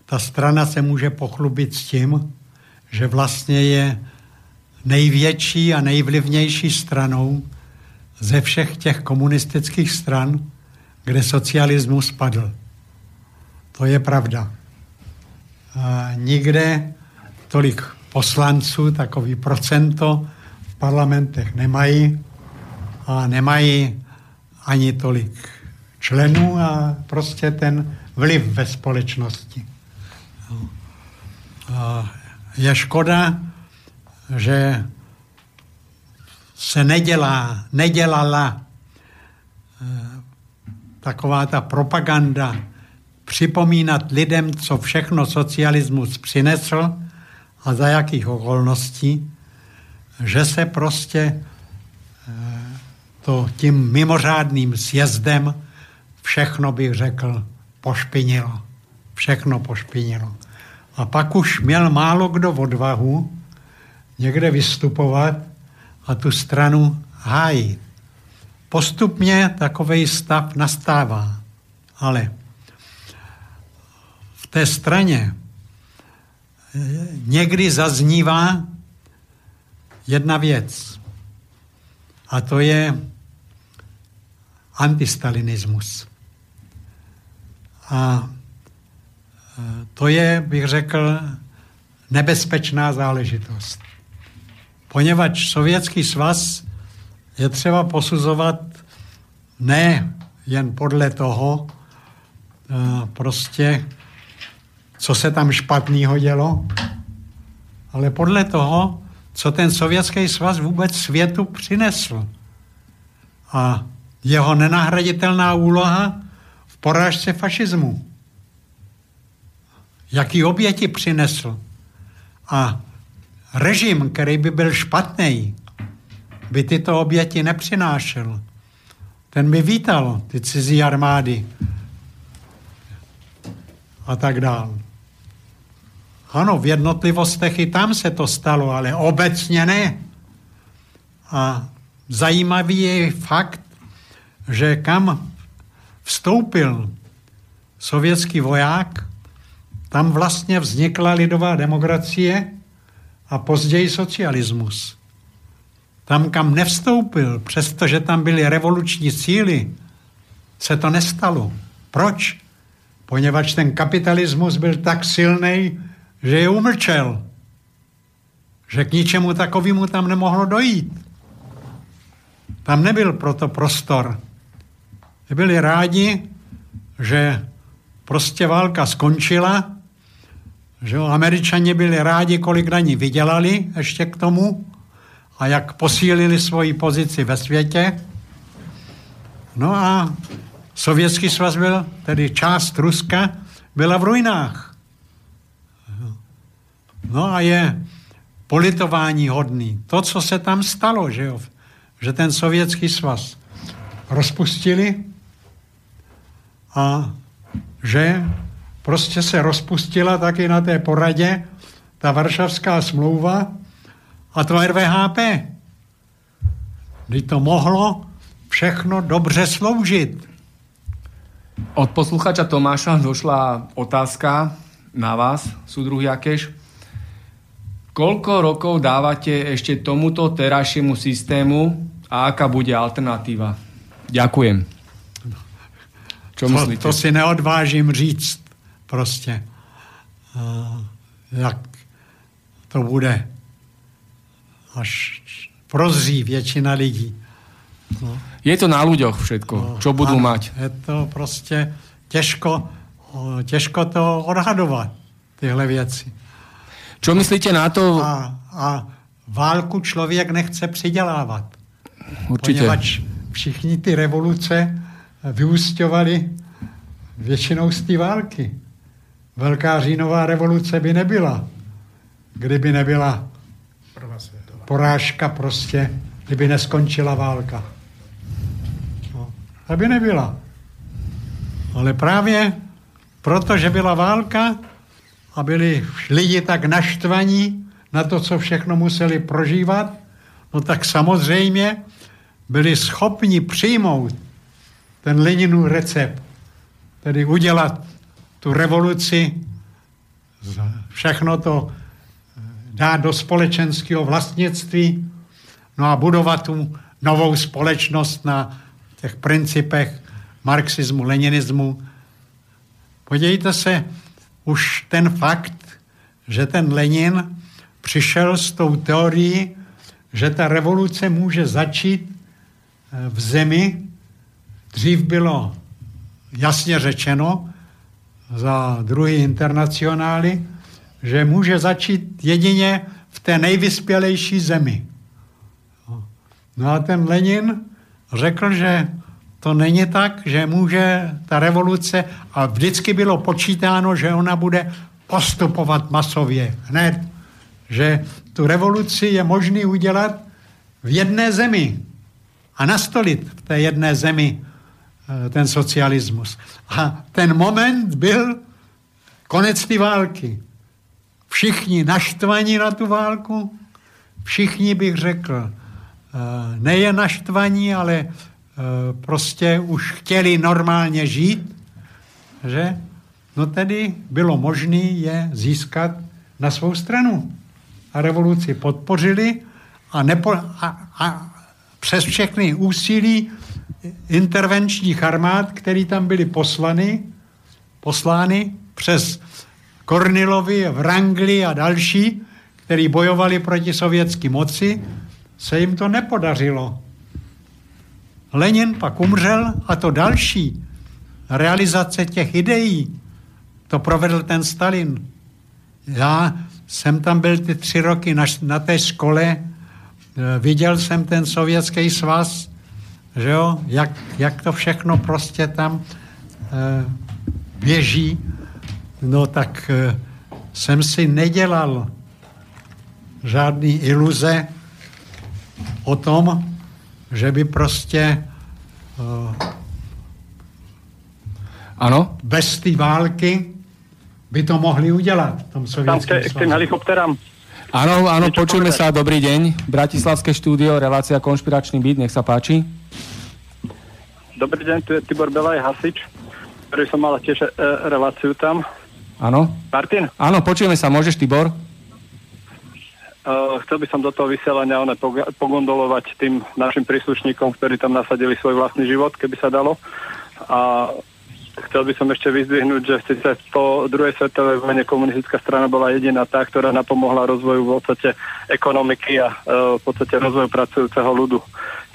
ta strana se může pochlubit s tím, že vlastně je největší a nejvlivnější stranou ze všech těch komunistických stran, kde socialismus padl. To je pravda. A nikde tolik poslanců, takový procento v parlamentech nemají a nemají ani tolik členů a prostě ten vliv ve společnosti. A je škoda, že se nedělá, nedělala eh, taková ta propaganda připomínat lidem, co všechno socialismus přinesl a za jakých okolností, že se prostě to tím mimořádným sjezdem všechno bych řekl pošpinilo. Všechno pošpinilo. A pak už měl málo kdo odvahu někde vystupovat a tu stranu hájit. Postupně takový stav nastává, ale v té straně eh, někdy zaznívá jedna věc a to je antistalinismus. A eh, to je, bych řekl, nebezpečná záležitost poněvadž Sovětský svaz je třeba posuzovat ne jen podle toho, eh, prostě, co se tam špatného dělo, ale podle toho, co ten Sovětský svaz vůbec světu přinesl. A jeho nenahraditelná úloha v porážce fašismu. Jaký oběti přinesl. A režim, který by byl špatný, by tyto oběti nepřinášel. Ten by vítal ty cizí armády a tak dále. Ano, v jednotlivostech i tam se to stalo, ale obecně ne. A zajímavý je fakt, že kam vstoupil sovětský voják, tam vlastně vznikla lidová demokracie a později socialismus. Tam, kam nevstoupil, přestože tam byly revoluční síly, se to nestalo. Proč? Poněvadž ten kapitalismus byl tak silný, že je umlčel. Že k ničemu takovému tam nemohlo dojít. Tam nebyl proto prostor. Byli rádi, že prostě válka skončila, že američani byli rádi, kolik na ní vydělali ještě k tomu a jak posílili svoji pozici ve světě. No a Sovětský svaz byl, tedy část Ruska, byla v ruinách. No a je politování hodný. To, co se tam stalo, že, jo, že ten sovětský svaz rozpustili a že prostě se rozpustila taky na té poradě ta Varšavská smlouva a to RVHP. Kdy to mohlo všechno dobře sloužit. Od posluchača Tomáša došla otázka na vás, súdruh Jakeš. Koľko rokov dávate ešte tomuto terajšiemu systému a aká bude alternatíva? Ďakujem. Čo to, myslíte? To si neodvážím říct prostě. Uh, jak to bude, až prozří většina lidí. No. Je to na ľuďoch všetko, no, čo budú ano, mať. Je to prostě těžko, těžko to odhadovat, tyhle věci. Čo myslíte na to? A, a válku člověk nechce přidělávat. Určitě. Poněvadž všichni ty revoluce vyústěvali většinou z té války. Velká říjnová revoluce by nebyla, kdyby nebyla porážka prostě, kdyby neskončila válka. No, aby nebyla. Ale právě proto, že byla válka, a byli lidi tak naštvaní na to, co všechno museli prožívat, no tak samozřejmě byli schopni přijmout ten Leninův recept, tedy udělat tu revoluci, všechno to eh, dát do společenského vlastnictví, no a budovat tu novou společnost na těch principech marxismu, leninismu. Podívejte se, už ten fakt, že ten Lenin přišel s tou teorií, že ta revoluce může začít eh, v zemi, dřív bylo jasně řečeno za druhý internacionály, že může začít jedině v té nejvyspělejší zemi. No a ten Lenin řekl, že to není tak, že může ta revoluce, a vždycky bylo počítáno, že ona bude postupovat masově hned, že tu revoluci je možný udělat v jedné zemi a nastolit v té jedné zemi ten socialismus. A ten moment byl konec té války. Všichni naštvaní na tu válku, všichni bych řekl, eh, nejen naštvaní, ale Eh, prostě už chtěli normálně žít, že? No tedy bylo možné je získat na svou stranu. A revoluci podpořili a, nepo, a, a přes všechny úsilí intervenčních armád, které tam byly poslany, poslány přes Kornilovi, Vrangli a další, kteří bojovali proti sovětské moci, se jim to nepodařilo Lenin pak umřel a to další realizace těch ideí, to provedl ten Stalin. Já jsem tam byl ty tři roky na, na té škole, e, viděl jsem ten sovětský svaz, že jo, jak, jak to všechno prostě tam e, běží, no tak e, jsem si nedělal žádný iluze o tom, že by prostě uh, ano? bez té války by to mohli udělat v tom Tam k, tým helikopterám. Áno, áno, počujeme sa, dobrý deň. Bratislavské štúdio, relácia Konšpiračný byt, nech sa páči. Dobrý deň, tu je Tibor Belaj, hasič, ktorý som mal tiež e, reláciu tam. Áno? Martin? Áno, počujeme sa, môžeš, Tibor? Uh, chcel by som do toho vysielania one pogondolovať tým našim príslušníkom, ktorí tam nasadili svoj vlastný život, keby sa dalo. A chcel by som ešte vyzdvihnúť, že síce po druhej svetovej vojne komunistická strana bola jediná tá, ktorá napomohla rozvoju v podstate ekonomiky a uh, v podstate rozvoju pracujúceho ľudu.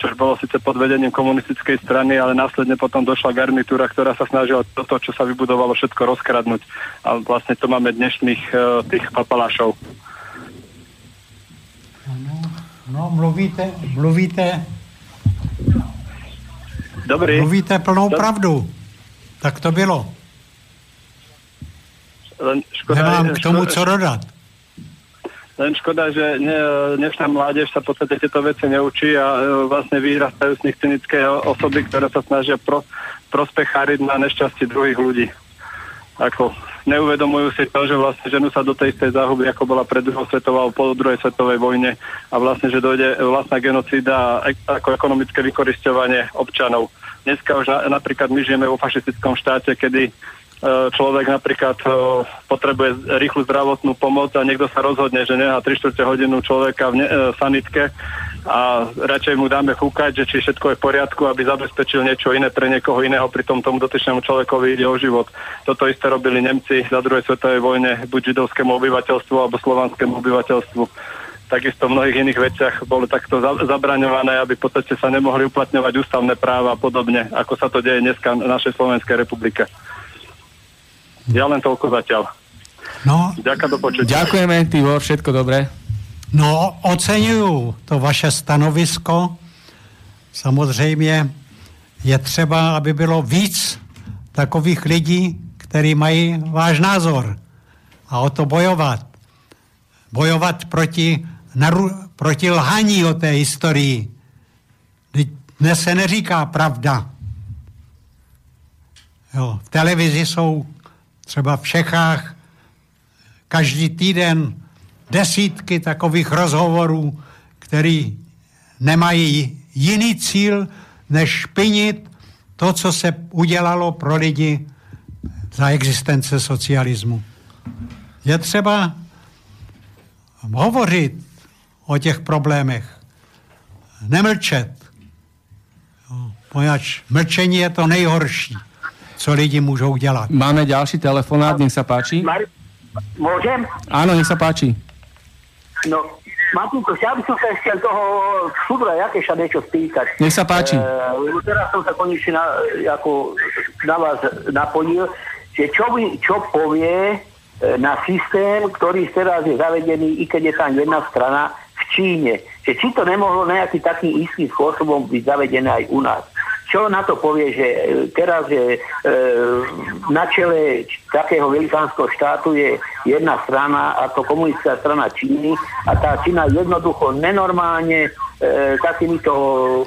Čo bolo síce pod vedením komunistickej strany, ale následne potom došla garnitúra, ktorá sa snažila toto, čo sa vybudovalo, všetko rozkradnúť. A vlastne to máme dnešných uh, tých papalášov. No, mluvíte, mluvíte, Dobrý. mluvíte plnou Dob- pravdu. Tak to bylo. Len škoda, Nemám k tomu škoda, co dodat. Len škoda, že ne, dnešná mládež sa v podstate tieto veci neučí a e, vlastne vyrastajú z nich cynické osoby, ktoré sa snažia pro, prospecháriť na nešťastie druhých ľudí. Ako neuvedomujú si to, že vlastne ženú sa do tej istej záhuby, ako bola pred druhou svetovou po druhej svetovej vojne a vlastne, že dojde vlastná genocída a ek- ako ekonomické vykoristovanie občanov. Dneska už na, napríklad my žijeme vo fašistickom štáte, kedy e, človek napríklad e, potrebuje rýchlu zdravotnú pomoc a niekto sa rozhodne, že nechá 3 čtvrte hodinu človeka v e, sanitke a radšej mu dáme fúkať, že či všetko je v poriadku, aby zabezpečil niečo iné pre niekoho iného, pritom tomu dotyčnému človekovi ide o život. Toto isté robili Nemci za druhej svetovej vojne, buď židovskému obyvateľstvu alebo slovanskému obyvateľstvu. Takisto v mnohých iných veciach bolo takto za- zabraňované, aby v podstate sa nemohli uplatňovať ústavné práva a podobne, ako sa to deje dneska v našej Slovenskej republike. Ja len toľko zatiaľ. No, Ďakujem do počutia. Ďakujeme, Tibor, všetko dobré. no, oceňuju to vaše stanovisko. Samozřejmě je třeba, aby bylo víc takových lidí, kteří mají váš názor a o to bojovat. Bojovat proti, naru, proti lhaní o té historii. Dnes se neříká pravda. Jo, v televizi jsou třeba v Čechách každý týden desítky takových rozhovorů, který nemají jiný cíl, než špinit to, co se udělalo pro lidi za existence socialismu. Je třeba hovořit o těch problémech, nemlčet. Jo, Poněvadž mlčení je to nejhorší, co lidi můžou dělat. Máme ďalší telefonát, nech sa páči. Mar- Môžem? Áno, nech sa páči. No, Martinko, ja by som sa ešte toho Šudra Jakeša niečo spýtať. Nech sa páči. E, lebo teraz som sa konečne na, ako na vás napojil, že čo, by, čo povie e, na systém, ktorý teraz je zavedený, i keď je tam jedna strana Číne. Že či to nemohlo nejaký takým istým spôsobom byť zavedené aj u nás. Čo na to povie, že e, teraz je e, na čele takého velikánskeho štátu je jedna strana, a to komunistická strana Číny a tá Čína jednoducho nenormálne e, takýmito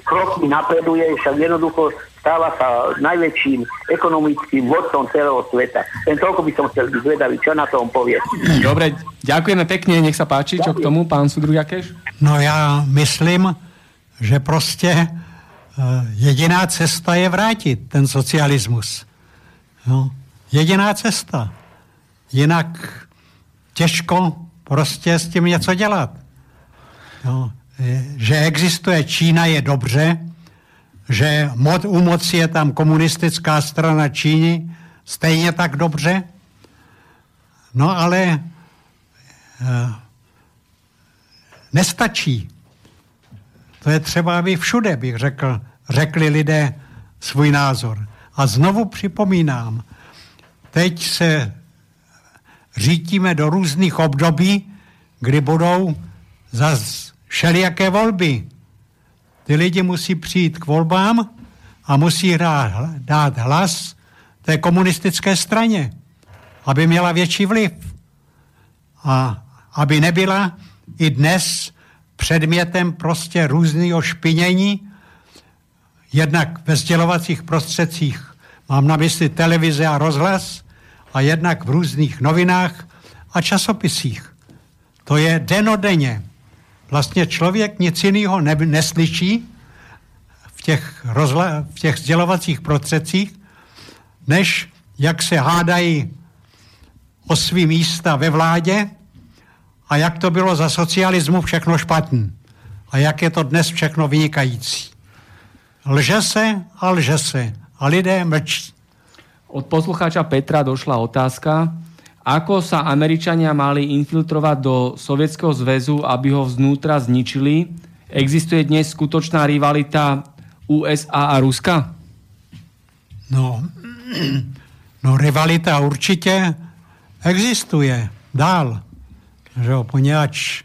krokmi napreduje, však jednoducho stáva sa najväčším ekonomickým vodcom celého sveta. Len toľko by som chcel byť zvedavý, čo na tom povie. Dobre, ďakujeme pekne, nech sa páči. Čo k tomu, pán Sudru Jakeš? No já myslím, že prostě jediná cesta je vrátit ten socialismus. No, jediná cesta. Jinak těžko prostě s tím něco dělat. No, eh, že existuje Čína je dobře, že mod, u moci je tam komunistická strana Číny, stejně tak dobře. No ale eh, nestačí. To je třeba, aby všude, bych řekl, řekli lidé svůj názor. A znovu připomínám, teď se řítíme do různých období, kdy budou za všelijaké volby. Ty lidi musí přijít k volbám a musí dát hlas té komunistické straně, aby měla větší vliv. A aby nebyla i dnes předmětem prostě různého špinění, jednak ve sdělovacích prostředcích, mám na mysli televize a rozhlas, a jednak v různých novinách a časopisích. To je denodenně. Vlastně člověk nic jiného ne- neslyší v těch, rozla- v těch sdělovacích prostředcích, než jak se hádají o svý místa ve vládě a jak to bylo za socialismu všechno špatný a jak je to dnes všechno vynikající. Lže se a lže se a lidé mlčí. Od poslucháča Petra došla otázka, ako sa Američania mali infiltrovať do Sovietskeho zväzu, aby ho vznútra zničili. Existuje dnes skutočná rivalita USA a Ruska? No, no rivalita určitě existuje dál. Že jo, poněvadž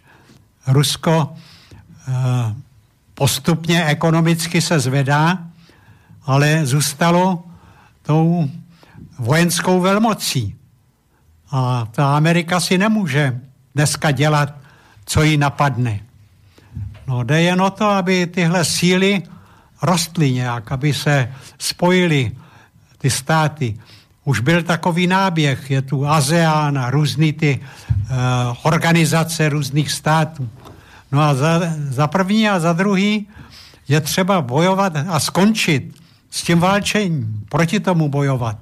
Rusko eh, postupně ekonomicky se zvedá, ale zůstalo tou vojenskou velmocí. A ta Amerika si nemůže dneska dělat, co jí napadne. No jde jen o to, aby tyhle síly rostly nějak, aby se spojily ty státy. Už byl takový náběh, je tu ASEAN a různý ty uh, organizace různých států. No a za, za první a za druhý je třeba bojovat a skončit s tím válčením, proti tomu bojovat.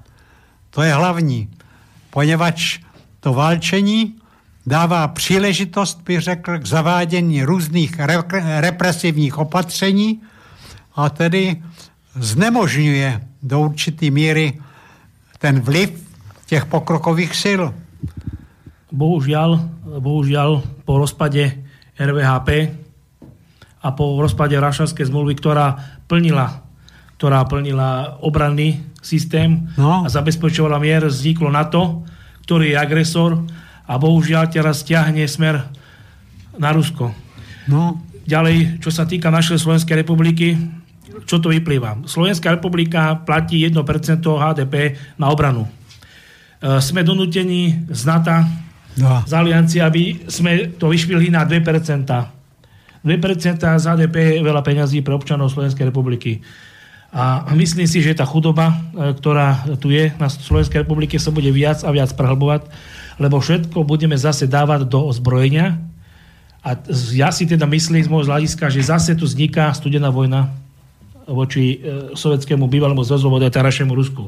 To je hlavní, poněvadž to válčení dává příležitost, bych řekl, k zavádění různých represivních opatření a tedy znemožňuje do určité míry ten vliv těch pokrokových sil. Bohužiaľ, bohužiaľ po rozpade RVHP a po rozpade Rašanskej zmluvy, ktorá plnila, ktorá plnila obranný systém no. a zabezpečovala mier, vzniklo NATO, ktorý je agresor a bohužiaľ teraz stiahne smer na Rusko. No. Ďalej, čo sa týka našej Slovenskej republiky, čo to vyplýva? Slovenská republika platí 1% HDP na obranu. E, sme donútení z NATO, no. z aliancie, aby sme to vyšvihli na 2%. 2% z HDP je veľa peňazí pre občanov Slovenskej republiky. A myslím si, že tá chudoba, e, ktorá tu je na Slovenskej republike, sa bude viac a viac prehlbovať, lebo všetko budeme zase dávať do ozbrojenia. A ja si teda myslím z môjho hľadiska, že zase tu vzniká studená vojna voči e, sovietskému bývalému zväzu a terajšiemu Rusku.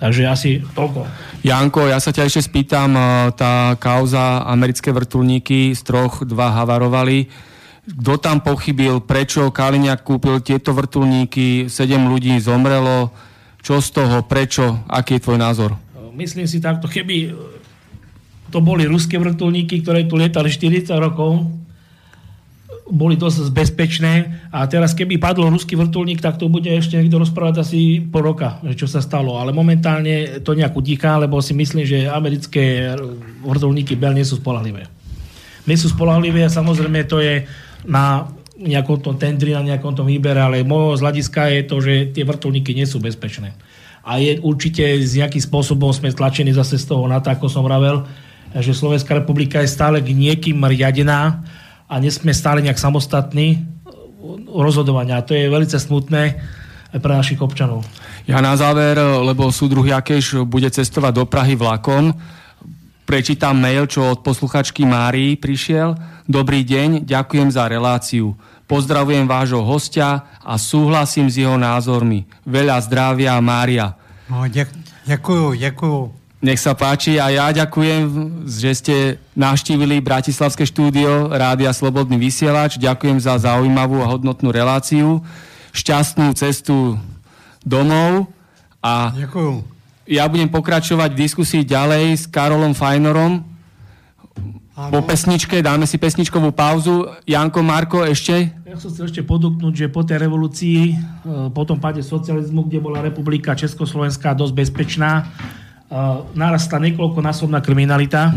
Takže asi toľko. Janko, ja sa ťa ešte spýtam, e, tá kauza americké vrtulníky z troch dva havarovali kto tam pochybil, prečo Kaliňák kúpil tieto vrtulníky, sedem ľudí zomrelo, čo z toho, prečo, aký je tvoj názor? Myslím si takto, keby to boli ruské vrtulníky, ktoré tu lietali 40 rokov, boli dosť bezpečné. A teraz keby padlo ruský vrtulník, tak to bude ešte niekto rozprávať asi po roka, čo sa stalo. Ale momentálne to nejak utiká, lebo si myslím, že americké vrtulníky Bell nie sú spolahlivé. Nie sú spolahlivé a samozrejme to je na nejakom tom tendri, na nejakom tom výbere, ale môjho z hľadiska je to, že tie vrtulníky nie sú bezpečné. A je určite s nejakým spôsobom sme tlačení zase z toho NATO, ako som vravel, že Slovenská republika je stále k niekým riadená a nesme stále nejak samostatní rozhodovania. A to je veľmi smutné pre našich občanov. Ja na záver, lebo súdruh Jakeš bude cestovať do Prahy vlakom, prečítam mail, čo od posluchačky Márii prišiel. Dobrý deň, ďakujem za reláciu. Pozdravujem vášho hostia a súhlasím s jeho názormi. Veľa zdravia, Mária. No, ďakujem, ďakujem. Nech sa páči a ja ďakujem, že ste navštívili Bratislavské štúdio Rádia Slobodný vysielač. Ďakujem za zaujímavú a hodnotnú reláciu. Šťastnú cestu domov a Ďakujem. Ja budem pokračovať v diskusii ďalej s Karolom Fajnorom, po pesničke, dáme si pesničkovú pauzu. Janko, Marko, ešte? Ja som chcel ešte poduknúť, že po tej revolúcii, e, po tom páde socializmu, kde bola republika Československá dosť bezpečná, e, narastla niekoľkonásobná kriminalita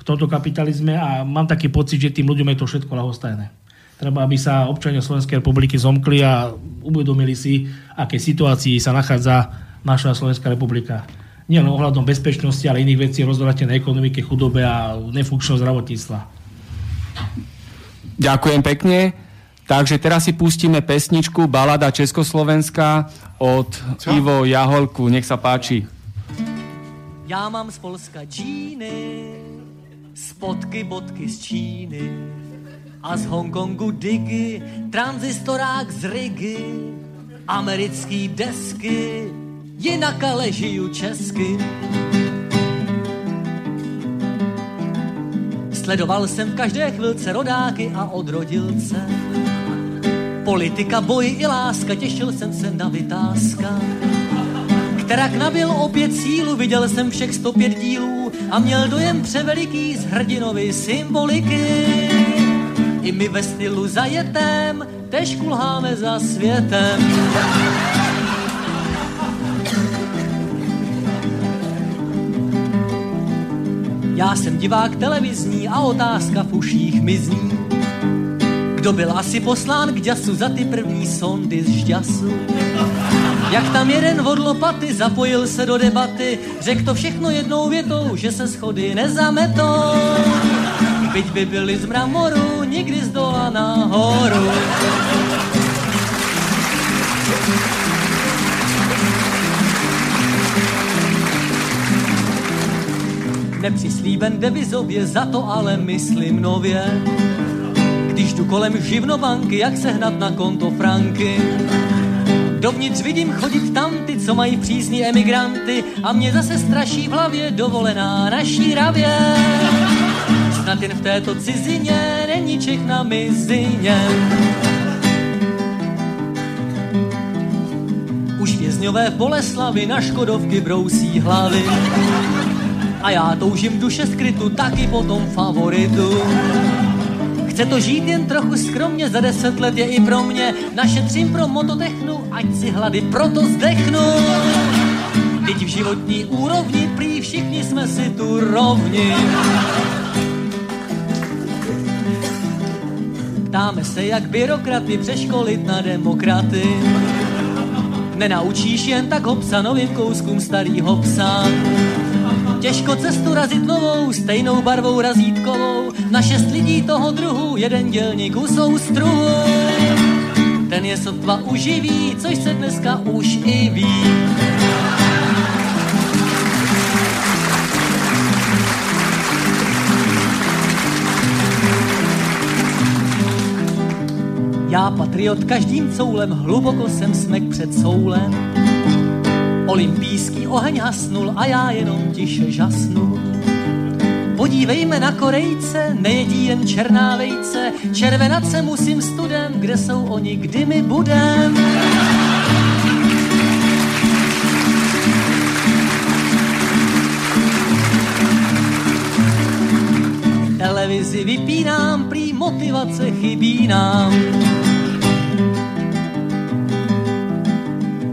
v tomto kapitalizme a mám taký pocit, že tým ľuďom je to všetko lahostajné. Treba, aby sa občania Slovenskej republiky zomkli a uvedomili si, aké situácii sa nachádza naša Slovenská republika nielen ohľadom bezpečnosti, ale iných vecí, rozvratenej ekonomike, chudobe a nefunkčného zdravotníctva. Ďakujem pekne. Takže teraz si pustíme pesničku Balada Československa od Co? Ivo Jaholku. Nech sa páči. Já mám z Polska džíny, spotky, bodky z Číny a z Hongkongu digy, tranzistorák z Rigi, americký desky, jinak ale žiju česky. Sledoval jsem v každé chvilce rodáky a odrodilce. Politika, boj i láska, těšil jsem se na vytázka. Kterak nabil opět sílu, viděl jsem všech 105 dílů a měl dojem převeliký z hrdinovy symboliky. I my ve stylu zajetém tež kulháme za světem. Já jsem divák televizní a otázka v uších mizní. Kdo byl asi poslán k děsu za ty první sondy z žďasu? Jak tam jeden od lopaty zapojil se do debaty, řekl to všechno jednou větou, že se schody nezametou. Byť by byli z mramoru, nikdy z dola nahoru. Nepřislíben devizově, za to ale myslím nově. Když jdu kolem živnobanky, jak se hnat na konto franky. Dovnitř vidím chodit tam ty, co mají přízní emigranty a mě zase straší v hlavě dovolená na šíravě. Snad jen v této cizině není Čech na mizině. Už vězňové v Boleslavi na Škodovky brousí hlavy a já toužím duše skrytu taky po tom favoritu. Chce to žít jen trochu skromně, za deset let je i pro mě. Našetřím pro mototechnu, ať si hlady proto zdechnu. Teď v životní úrovni prý všichni jsme si tu rovni. Ptáme se, jak byrokraty přeškolit na demokraty. Nenaučíš jen tak hopsa novým kouskům starýho psa. Těžko cestu razit novou, stejnou barvou razítkovou, na šest lidí toho druhu, jeden dělník u soustruhu. Ten je sotva uživí, což se dneska už i ví. Já patriot každým coulem, hluboko jsem smek před soulem Olympijský oheň hasnul a já jenom tiše žasnu. Podívejme na Korejce, nejedí jen černá vejce, červenat se musím studem, kde jsou oni, kdy my budem. Televizi vypínám, prý motivace chybí nám.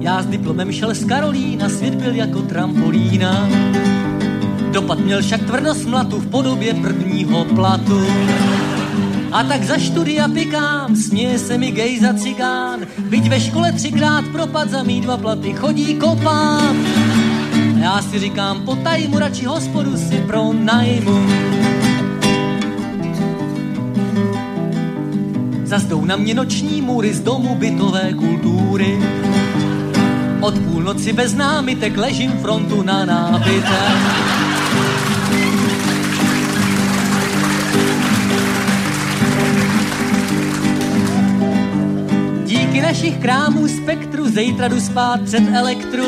Já s diplomem šel z Karolína, svět byl jako trampolína. Dopad měl však tvrdost mlatu v podobě prvního platu. A tak za študia pikám, směje se mi gej za cigán. Byť ve škole třikrát propad za mý dva platy chodí kopám. Já si říkám, po tajmu radši hospodu si pro najmu. Zazdou na mě noční můry z domu bytové kultury. Od půlnoci bez námitek ležím frontu na nábyte. Díky našich krámů spektru zítra jdu spát před elektru.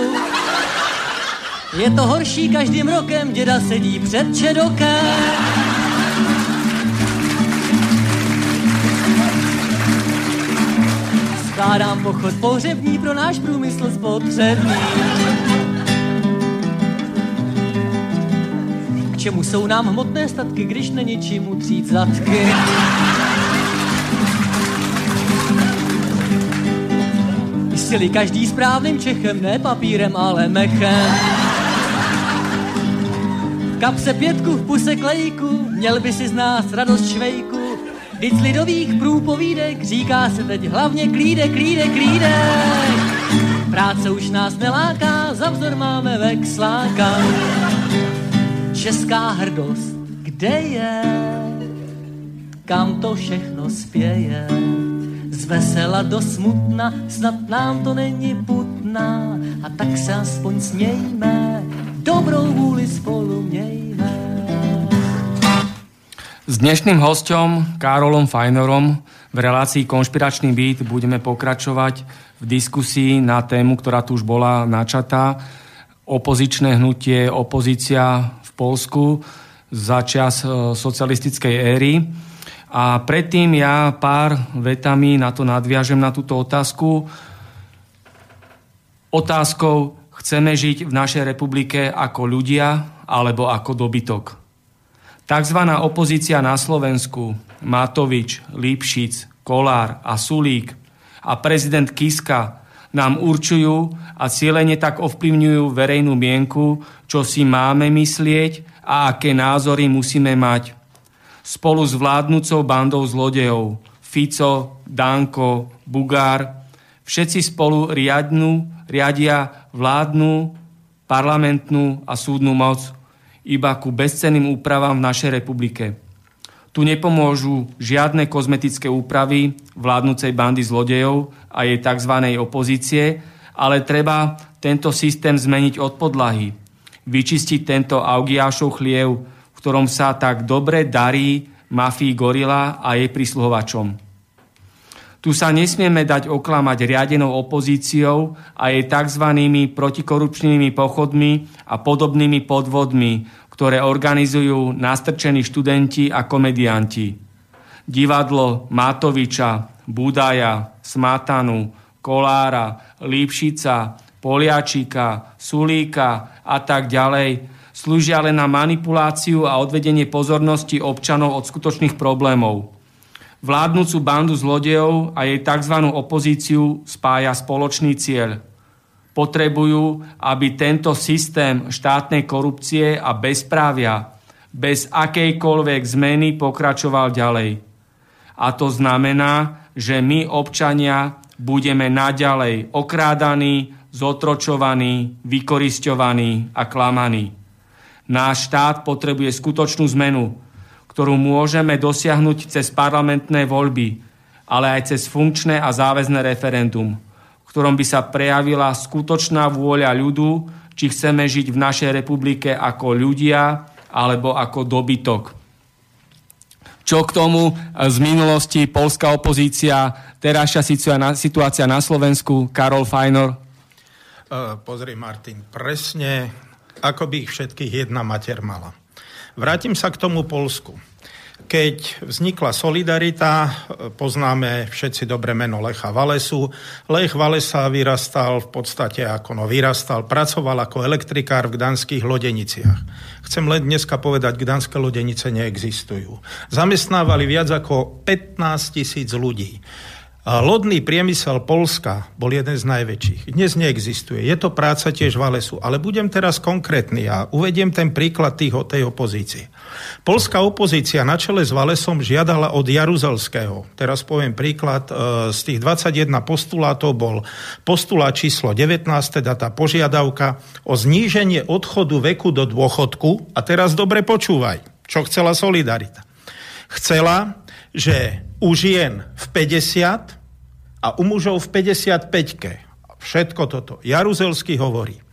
Je to horší každým rokem, děda sedí před čedokem. Skládám pochod pohřební pro náš průmysl spotřební. K čemu jsou nám hmotné statky, když není čím utřít zadky? Jistili každý správným Čechem, ne papírem, ale mechem. V kapse pětku, v puse klejku, měl by si z nás radost švejku. Z lidových průpovídek říká se teď hlavně klídek, klídek, klídek. Práce už nás neláká, za vzor máme vexláka. Česká hrdost, kde je? Kam to všechno spěje? Z vesela do smutna, snad nám to není putná, a tak se aspoň smějme, dobrou vůli spolu mějme. S dnešným hostom Karolom Fajnorom v relácii Konšpiračný byt budeme pokračovať v diskusii na tému, ktorá tu už bola načatá. Opozičné hnutie, opozícia v Polsku za čas e, socialistickej éry. A predtým ja pár vetami na to nadviažem na túto otázku. Otázkou, chceme žiť v našej republike ako ľudia alebo ako dobytok. Takzvaná opozícia na Slovensku, Matovič, Lipšic, Kolár a Sulík a prezident Kiska nám určujú a cieľene tak ovplyvňujú verejnú mienku, čo si máme myslieť a aké názory musíme mať. Spolu s vládnúcou bandou zlodejov Fico, Danko, Bugár, všetci spolu riadnú, riadia vládnu, parlamentnú a súdnu moc iba ku bezcenným úpravám v našej republike. Tu nepomôžu žiadne kozmetické úpravy vládnucej bandy zlodejov a jej tzv. opozície, ale treba tento systém zmeniť od podlahy. Vyčistiť tento Augiášov chliev, v ktorom sa tak dobre darí mafii Gorila a jej prísluhovačom. Tu sa nesmieme dať oklamať riadenou opozíciou a jej tzv. protikorupčnými pochodmi a podobnými podvodmi, ktoré organizujú nastrčení študenti a komedianti. Divadlo Matoviča, Budaja, Smatanu, Kolára, Lípšica, Poliačika, Sulíka a tak ďalej slúžia len na manipuláciu a odvedenie pozornosti občanov od skutočných problémov – Vládnúcu bandu zlodejov a jej tzv. opozíciu spája spoločný cieľ. Potrebujú, aby tento systém štátnej korupcie a bezprávia bez akejkoľvek zmeny pokračoval ďalej. A to znamená, že my občania budeme naďalej okrádaní, zotročovaní, vykoristovaní a klamaní. Náš štát potrebuje skutočnú zmenu, ktorú môžeme dosiahnuť cez parlamentné voľby, ale aj cez funkčné a záväzné referendum, v ktorom by sa prejavila skutočná vôľa ľudu, či chceme žiť v našej republike ako ľudia alebo ako dobytok. Čo k tomu z minulosti polská opozícia, terajšia situácia na Slovensku, Karol Fajnor? Uh, pozri, Martin, presne ako by ich všetkých jedna mater mala. Vrátim sa k tomu Polsku. Keď vznikla Solidarita, poznáme všetci dobre meno Lecha Valesu. Lech Valesa vyrastal v podstate ako no vyrastal, pracoval ako elektrikár v gdanských lodeniciach. Chcem len dneska povedať, gdanské lodenice neexistujú. Zamestnávali viac ako 15 tisíc ľudí. Lodný priemysel Polska bol jeden z najväčších. Dnes neexistuje. Je to práca tiež Valesu. Ale budem teraz konkrétny a uvediem ten príklad tých, tej opozície. Polská opozícia na čele s Valesom žiadala od Jaruzelského. Teraz poviem príklad. E, z tých 21 postulátov bol postulát číslo 19, teda tá požiadavka o zníženie odchodu veku do dôchodku. A teraz dobre počúvaj, čo chcela Solidarita. Chcela, že u žien v 50 a u mužov v 55-ke. Všetko toto. Jaruzelský hovorí.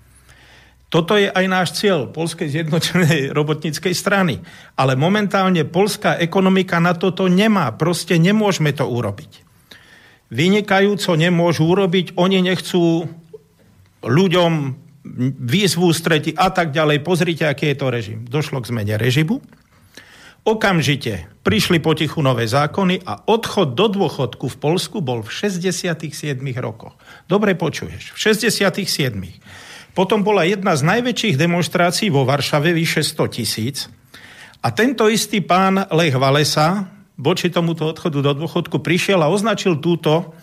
Toto je aj náš cieľ Polskej zjednotenej robotníckej strany. Ale momentálne polská ekonomika na toto nemá. Proste nemôžeme to urobiť. Vynikajúco nemôžu urobiť. Oni nechcú ľuďom výzvu streti a tak ďalej. Pozrite, aký je to režim. Došlo k zmene režimu. Okamžite prišli potichu nové zákony a odchod do dôchodku v Polsku bol v 67 rokoch. Dobre počuješ, v 67. Potom bola jedna z najväčších demonstrácií vo Varšave, vyše 100 tisíc, A tento istý pán Lech Valesa voči tomuto odchodu do dôchodku prišiel a označil túto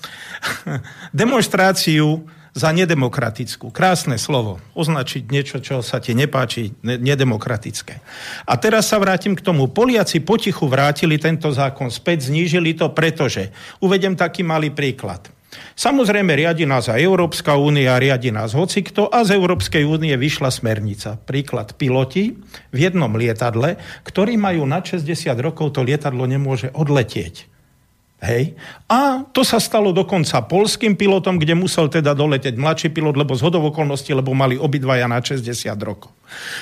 [laughs] demonstráciu za nedemokratickú. Krásne slovo. Označiť niečo, čo sa ti nepáči, nedemokratické. A teraz sa vrátim k tomu. Poliaci potichu vrátili tento zákon späť, znížili to, pretože, uvedem taký malý príklad. Samozrejme, riadi nás aj Európska únia, riadi nás hocikto a z Európskej únie vyšla smernica. Príklad piloti v jednom lietadle, ktorí majú na 60 rokov, to lietadlo nemôže odletieť. Hej. A to sa stalo dokonca polským pilotom, kde musel teda doleteť mladší pilot, lebo z okolností, lebo mali obidvaja na 60 rokov.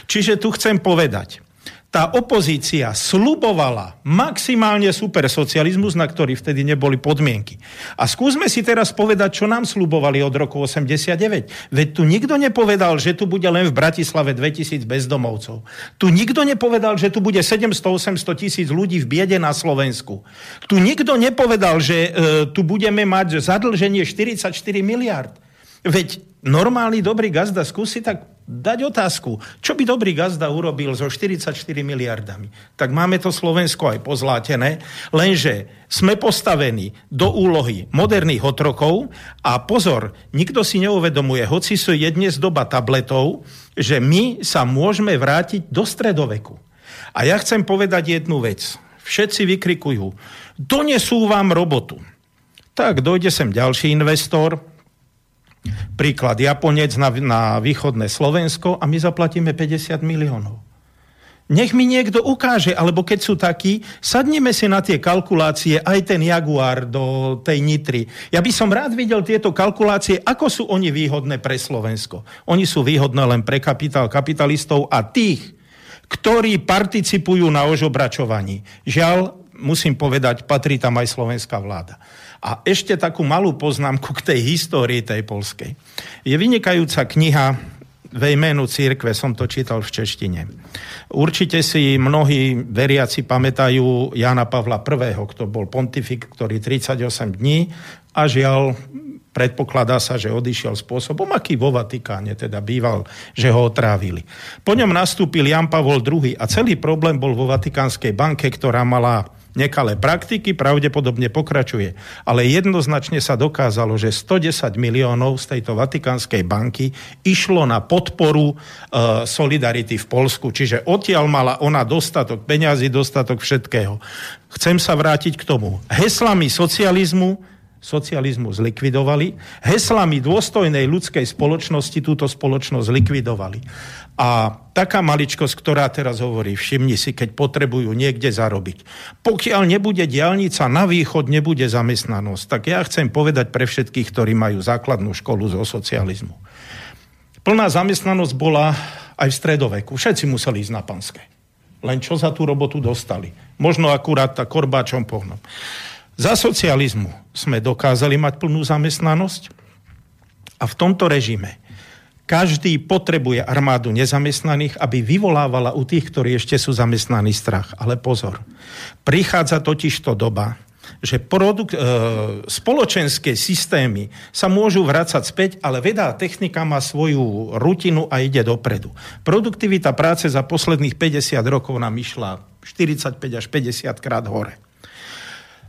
Čiže tu chcem povedať, tá opozícia slubovala maximálne supersocializmus, na ktorý vtedy neboli podmienky. A skúsme si teraz povedať, čo nám slubovali od roku 89. Veď tu nikto nepovedal, že tu bude len v Bratislave 2000 bezdomovcov. Tu nikto nepovedal, že tu bude 700-800 tisíc ľudí v biede na Slovensku. Tu nikto nepovedal, že e, tu budeme mať zadlženie 44 miliard. Veď normálny dobrý gazda skúsi tak dať otázku, čo by dobrý gazda urobil so 44 miliardami. Tak máme to Slovensko aj pozlátené, lenže sme postavení do úlohy moderných otrokov a pozor, nikto si neuvedomuje, hoci sú je dnes doba tabletov, že my sa môžeme vrátiť do stredoveku. A ja chcem povedať jednu vec. Všetci vykrikujú, donesú vám robotu. Tak dojde sem ďalší investor, Príklad Japonec na, na východné Slovensko a my zaplatíme 50 miliónov. Nech mi niekto ukáže, alebo keď sú takí, sadneme si na tie kalkulácie, aj ten Jaguar do tej Nitry. Ja by som rád videl tieto kalkulácie, ako sú oni výhodné pre Slovensko. Oni sú výhodné len pre kapitál kapitalistov a tých, ktorí participujú na ožobračovaní. Žiaľ, musím povedať, patrí tam aj slovenská vláda. A ešte takú malú poznámku k tej histórii tej polskej. Je vynikajúca kniha ve jménu církve, som to čítal v češtine. Určite si mnohí veriaci pamätajú Jana Pavla I., kto bol pontifik, ktorý 38 dní a žiaľ predpokladá sa, že odišiel spôsobom, aký vo Vatikáne teda býval, že ho otrávili. Po ňom nastúpil Jan Pavol II a celý problém bol vo Vatikánskej banke, ktorá mala nekalé praktiky, pravdepodobne pokračuje. Ale jednoznačne sa dokázalo, že 110 miliónov z tejto Vatikánskej banky išlo na podporu e, solidarity v Polsku. Čiže odtiaľ mala ona dostatok peňazí, dostatok všetkého. Chcem sa vrátiť k tomu. Heslami socializmu socializmu zlikvidovali, heslami dôstojnej ľudskej spoločnosti túto spoločnosť zlikvidovali. A taká maličkosť, ktorá teraz hovorí, všimni si, keď potrebujú niekde zarobiť. Pokiaľ nebude diálnica na východ, nebude zamestnanosť. Tak ja chcem povedať pre všetkých, ktorí majú základnú školu zo socializmu. Plná zamestnanosť bola aj v stredoveku. Všetci museli ísť na panské. Len čo za tú robotu dostali. Možno akurát tak korbáčom pohnom. Za socializmu sme dokázali mať plnú zamestnanosť a v tomto režime každý potrebuje armádu nezamestnaných, aby vyvolávala u tých, ktorí ešte sú zamestnaní strach. Ale pozor, prichádza totiž to doba, že produk- e, spoločenské systémy sa môžu vrácať späť, ale veda a technika má svoju rutinu a ide dopredu. Produktivita práce za posledných 50 rokov nám išla 45 až 50 krát hore.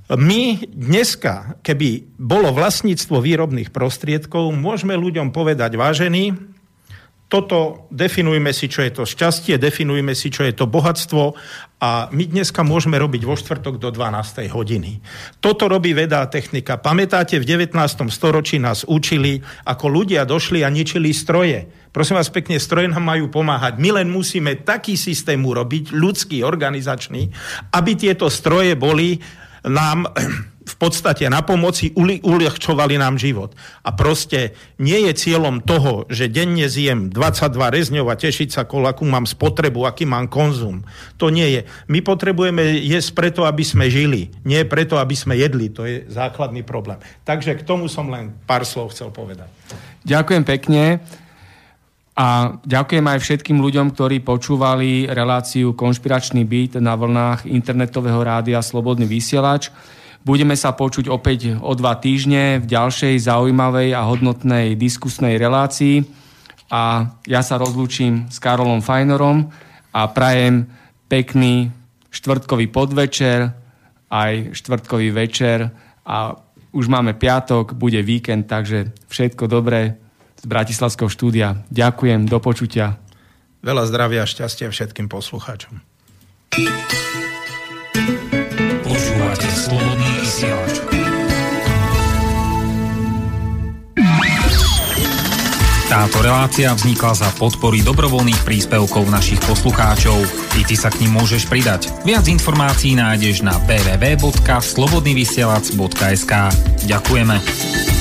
My dneska, keby bolo vlastníctvo výrobných prostriedkov, môžeme ľuďom povedať, vážený, toto definujme si, čo je to šťastie, definujme si, čo je to bohatstvo a my dneska môžeme robiť vo štvrtok do 12. hodiny. Toto robí veda a technika. Pamätáte, v 19. storočí nás učili, ako ľudia došli a ničili stroje. Prosím vás pekne, stroje nám majú pomáhať. My len musíme taký systém urobiť, ľudský, organizačný, aby tieto stroje boli nám [clears throat] v podstate na pomoci uľahčovali nám život. A proste nie je cieľom toho, že denne zjem 22 rezňov a tešiť sa, akú mám spotrebu, aký mám konzum. To nie je. My potrebujeme jesť preto, aby sme žili. Nie preto, aby sme jedli. To je základný problém. Takže k tomu som len pár slov chcel povedať. Ďakujem pekne. A ďakujem aj všetkým ľuďom, ktorí počúvali reláciu Konšpiračný byt na vlnách internetového rádia Slobodný vysielač. Budeme sa počuť opäť o dva týždne v ďalšej zaujímavej a hodnotnej diskusnej relácii. A ja sa rozlúčim s Karolom Fajnorom a prajem pekný štvrtkový podvečer, aj štvrtkový večer a už máme piatok, bude víkend, takže všetko dobré z Bratislavského štúdia. Ďakujem, do počutia. Veľa zdravia a šťastia všetkým poslucháčom. Počúvate slobodný vysielač. Táto relácia vznikla za podpory dobrovoľných príspevkov našich poslucháčov. I ty sa k ním môžeš pridať. Viac informácií nájdeš na www.slobodnyvysielac.sk Ďakujeme.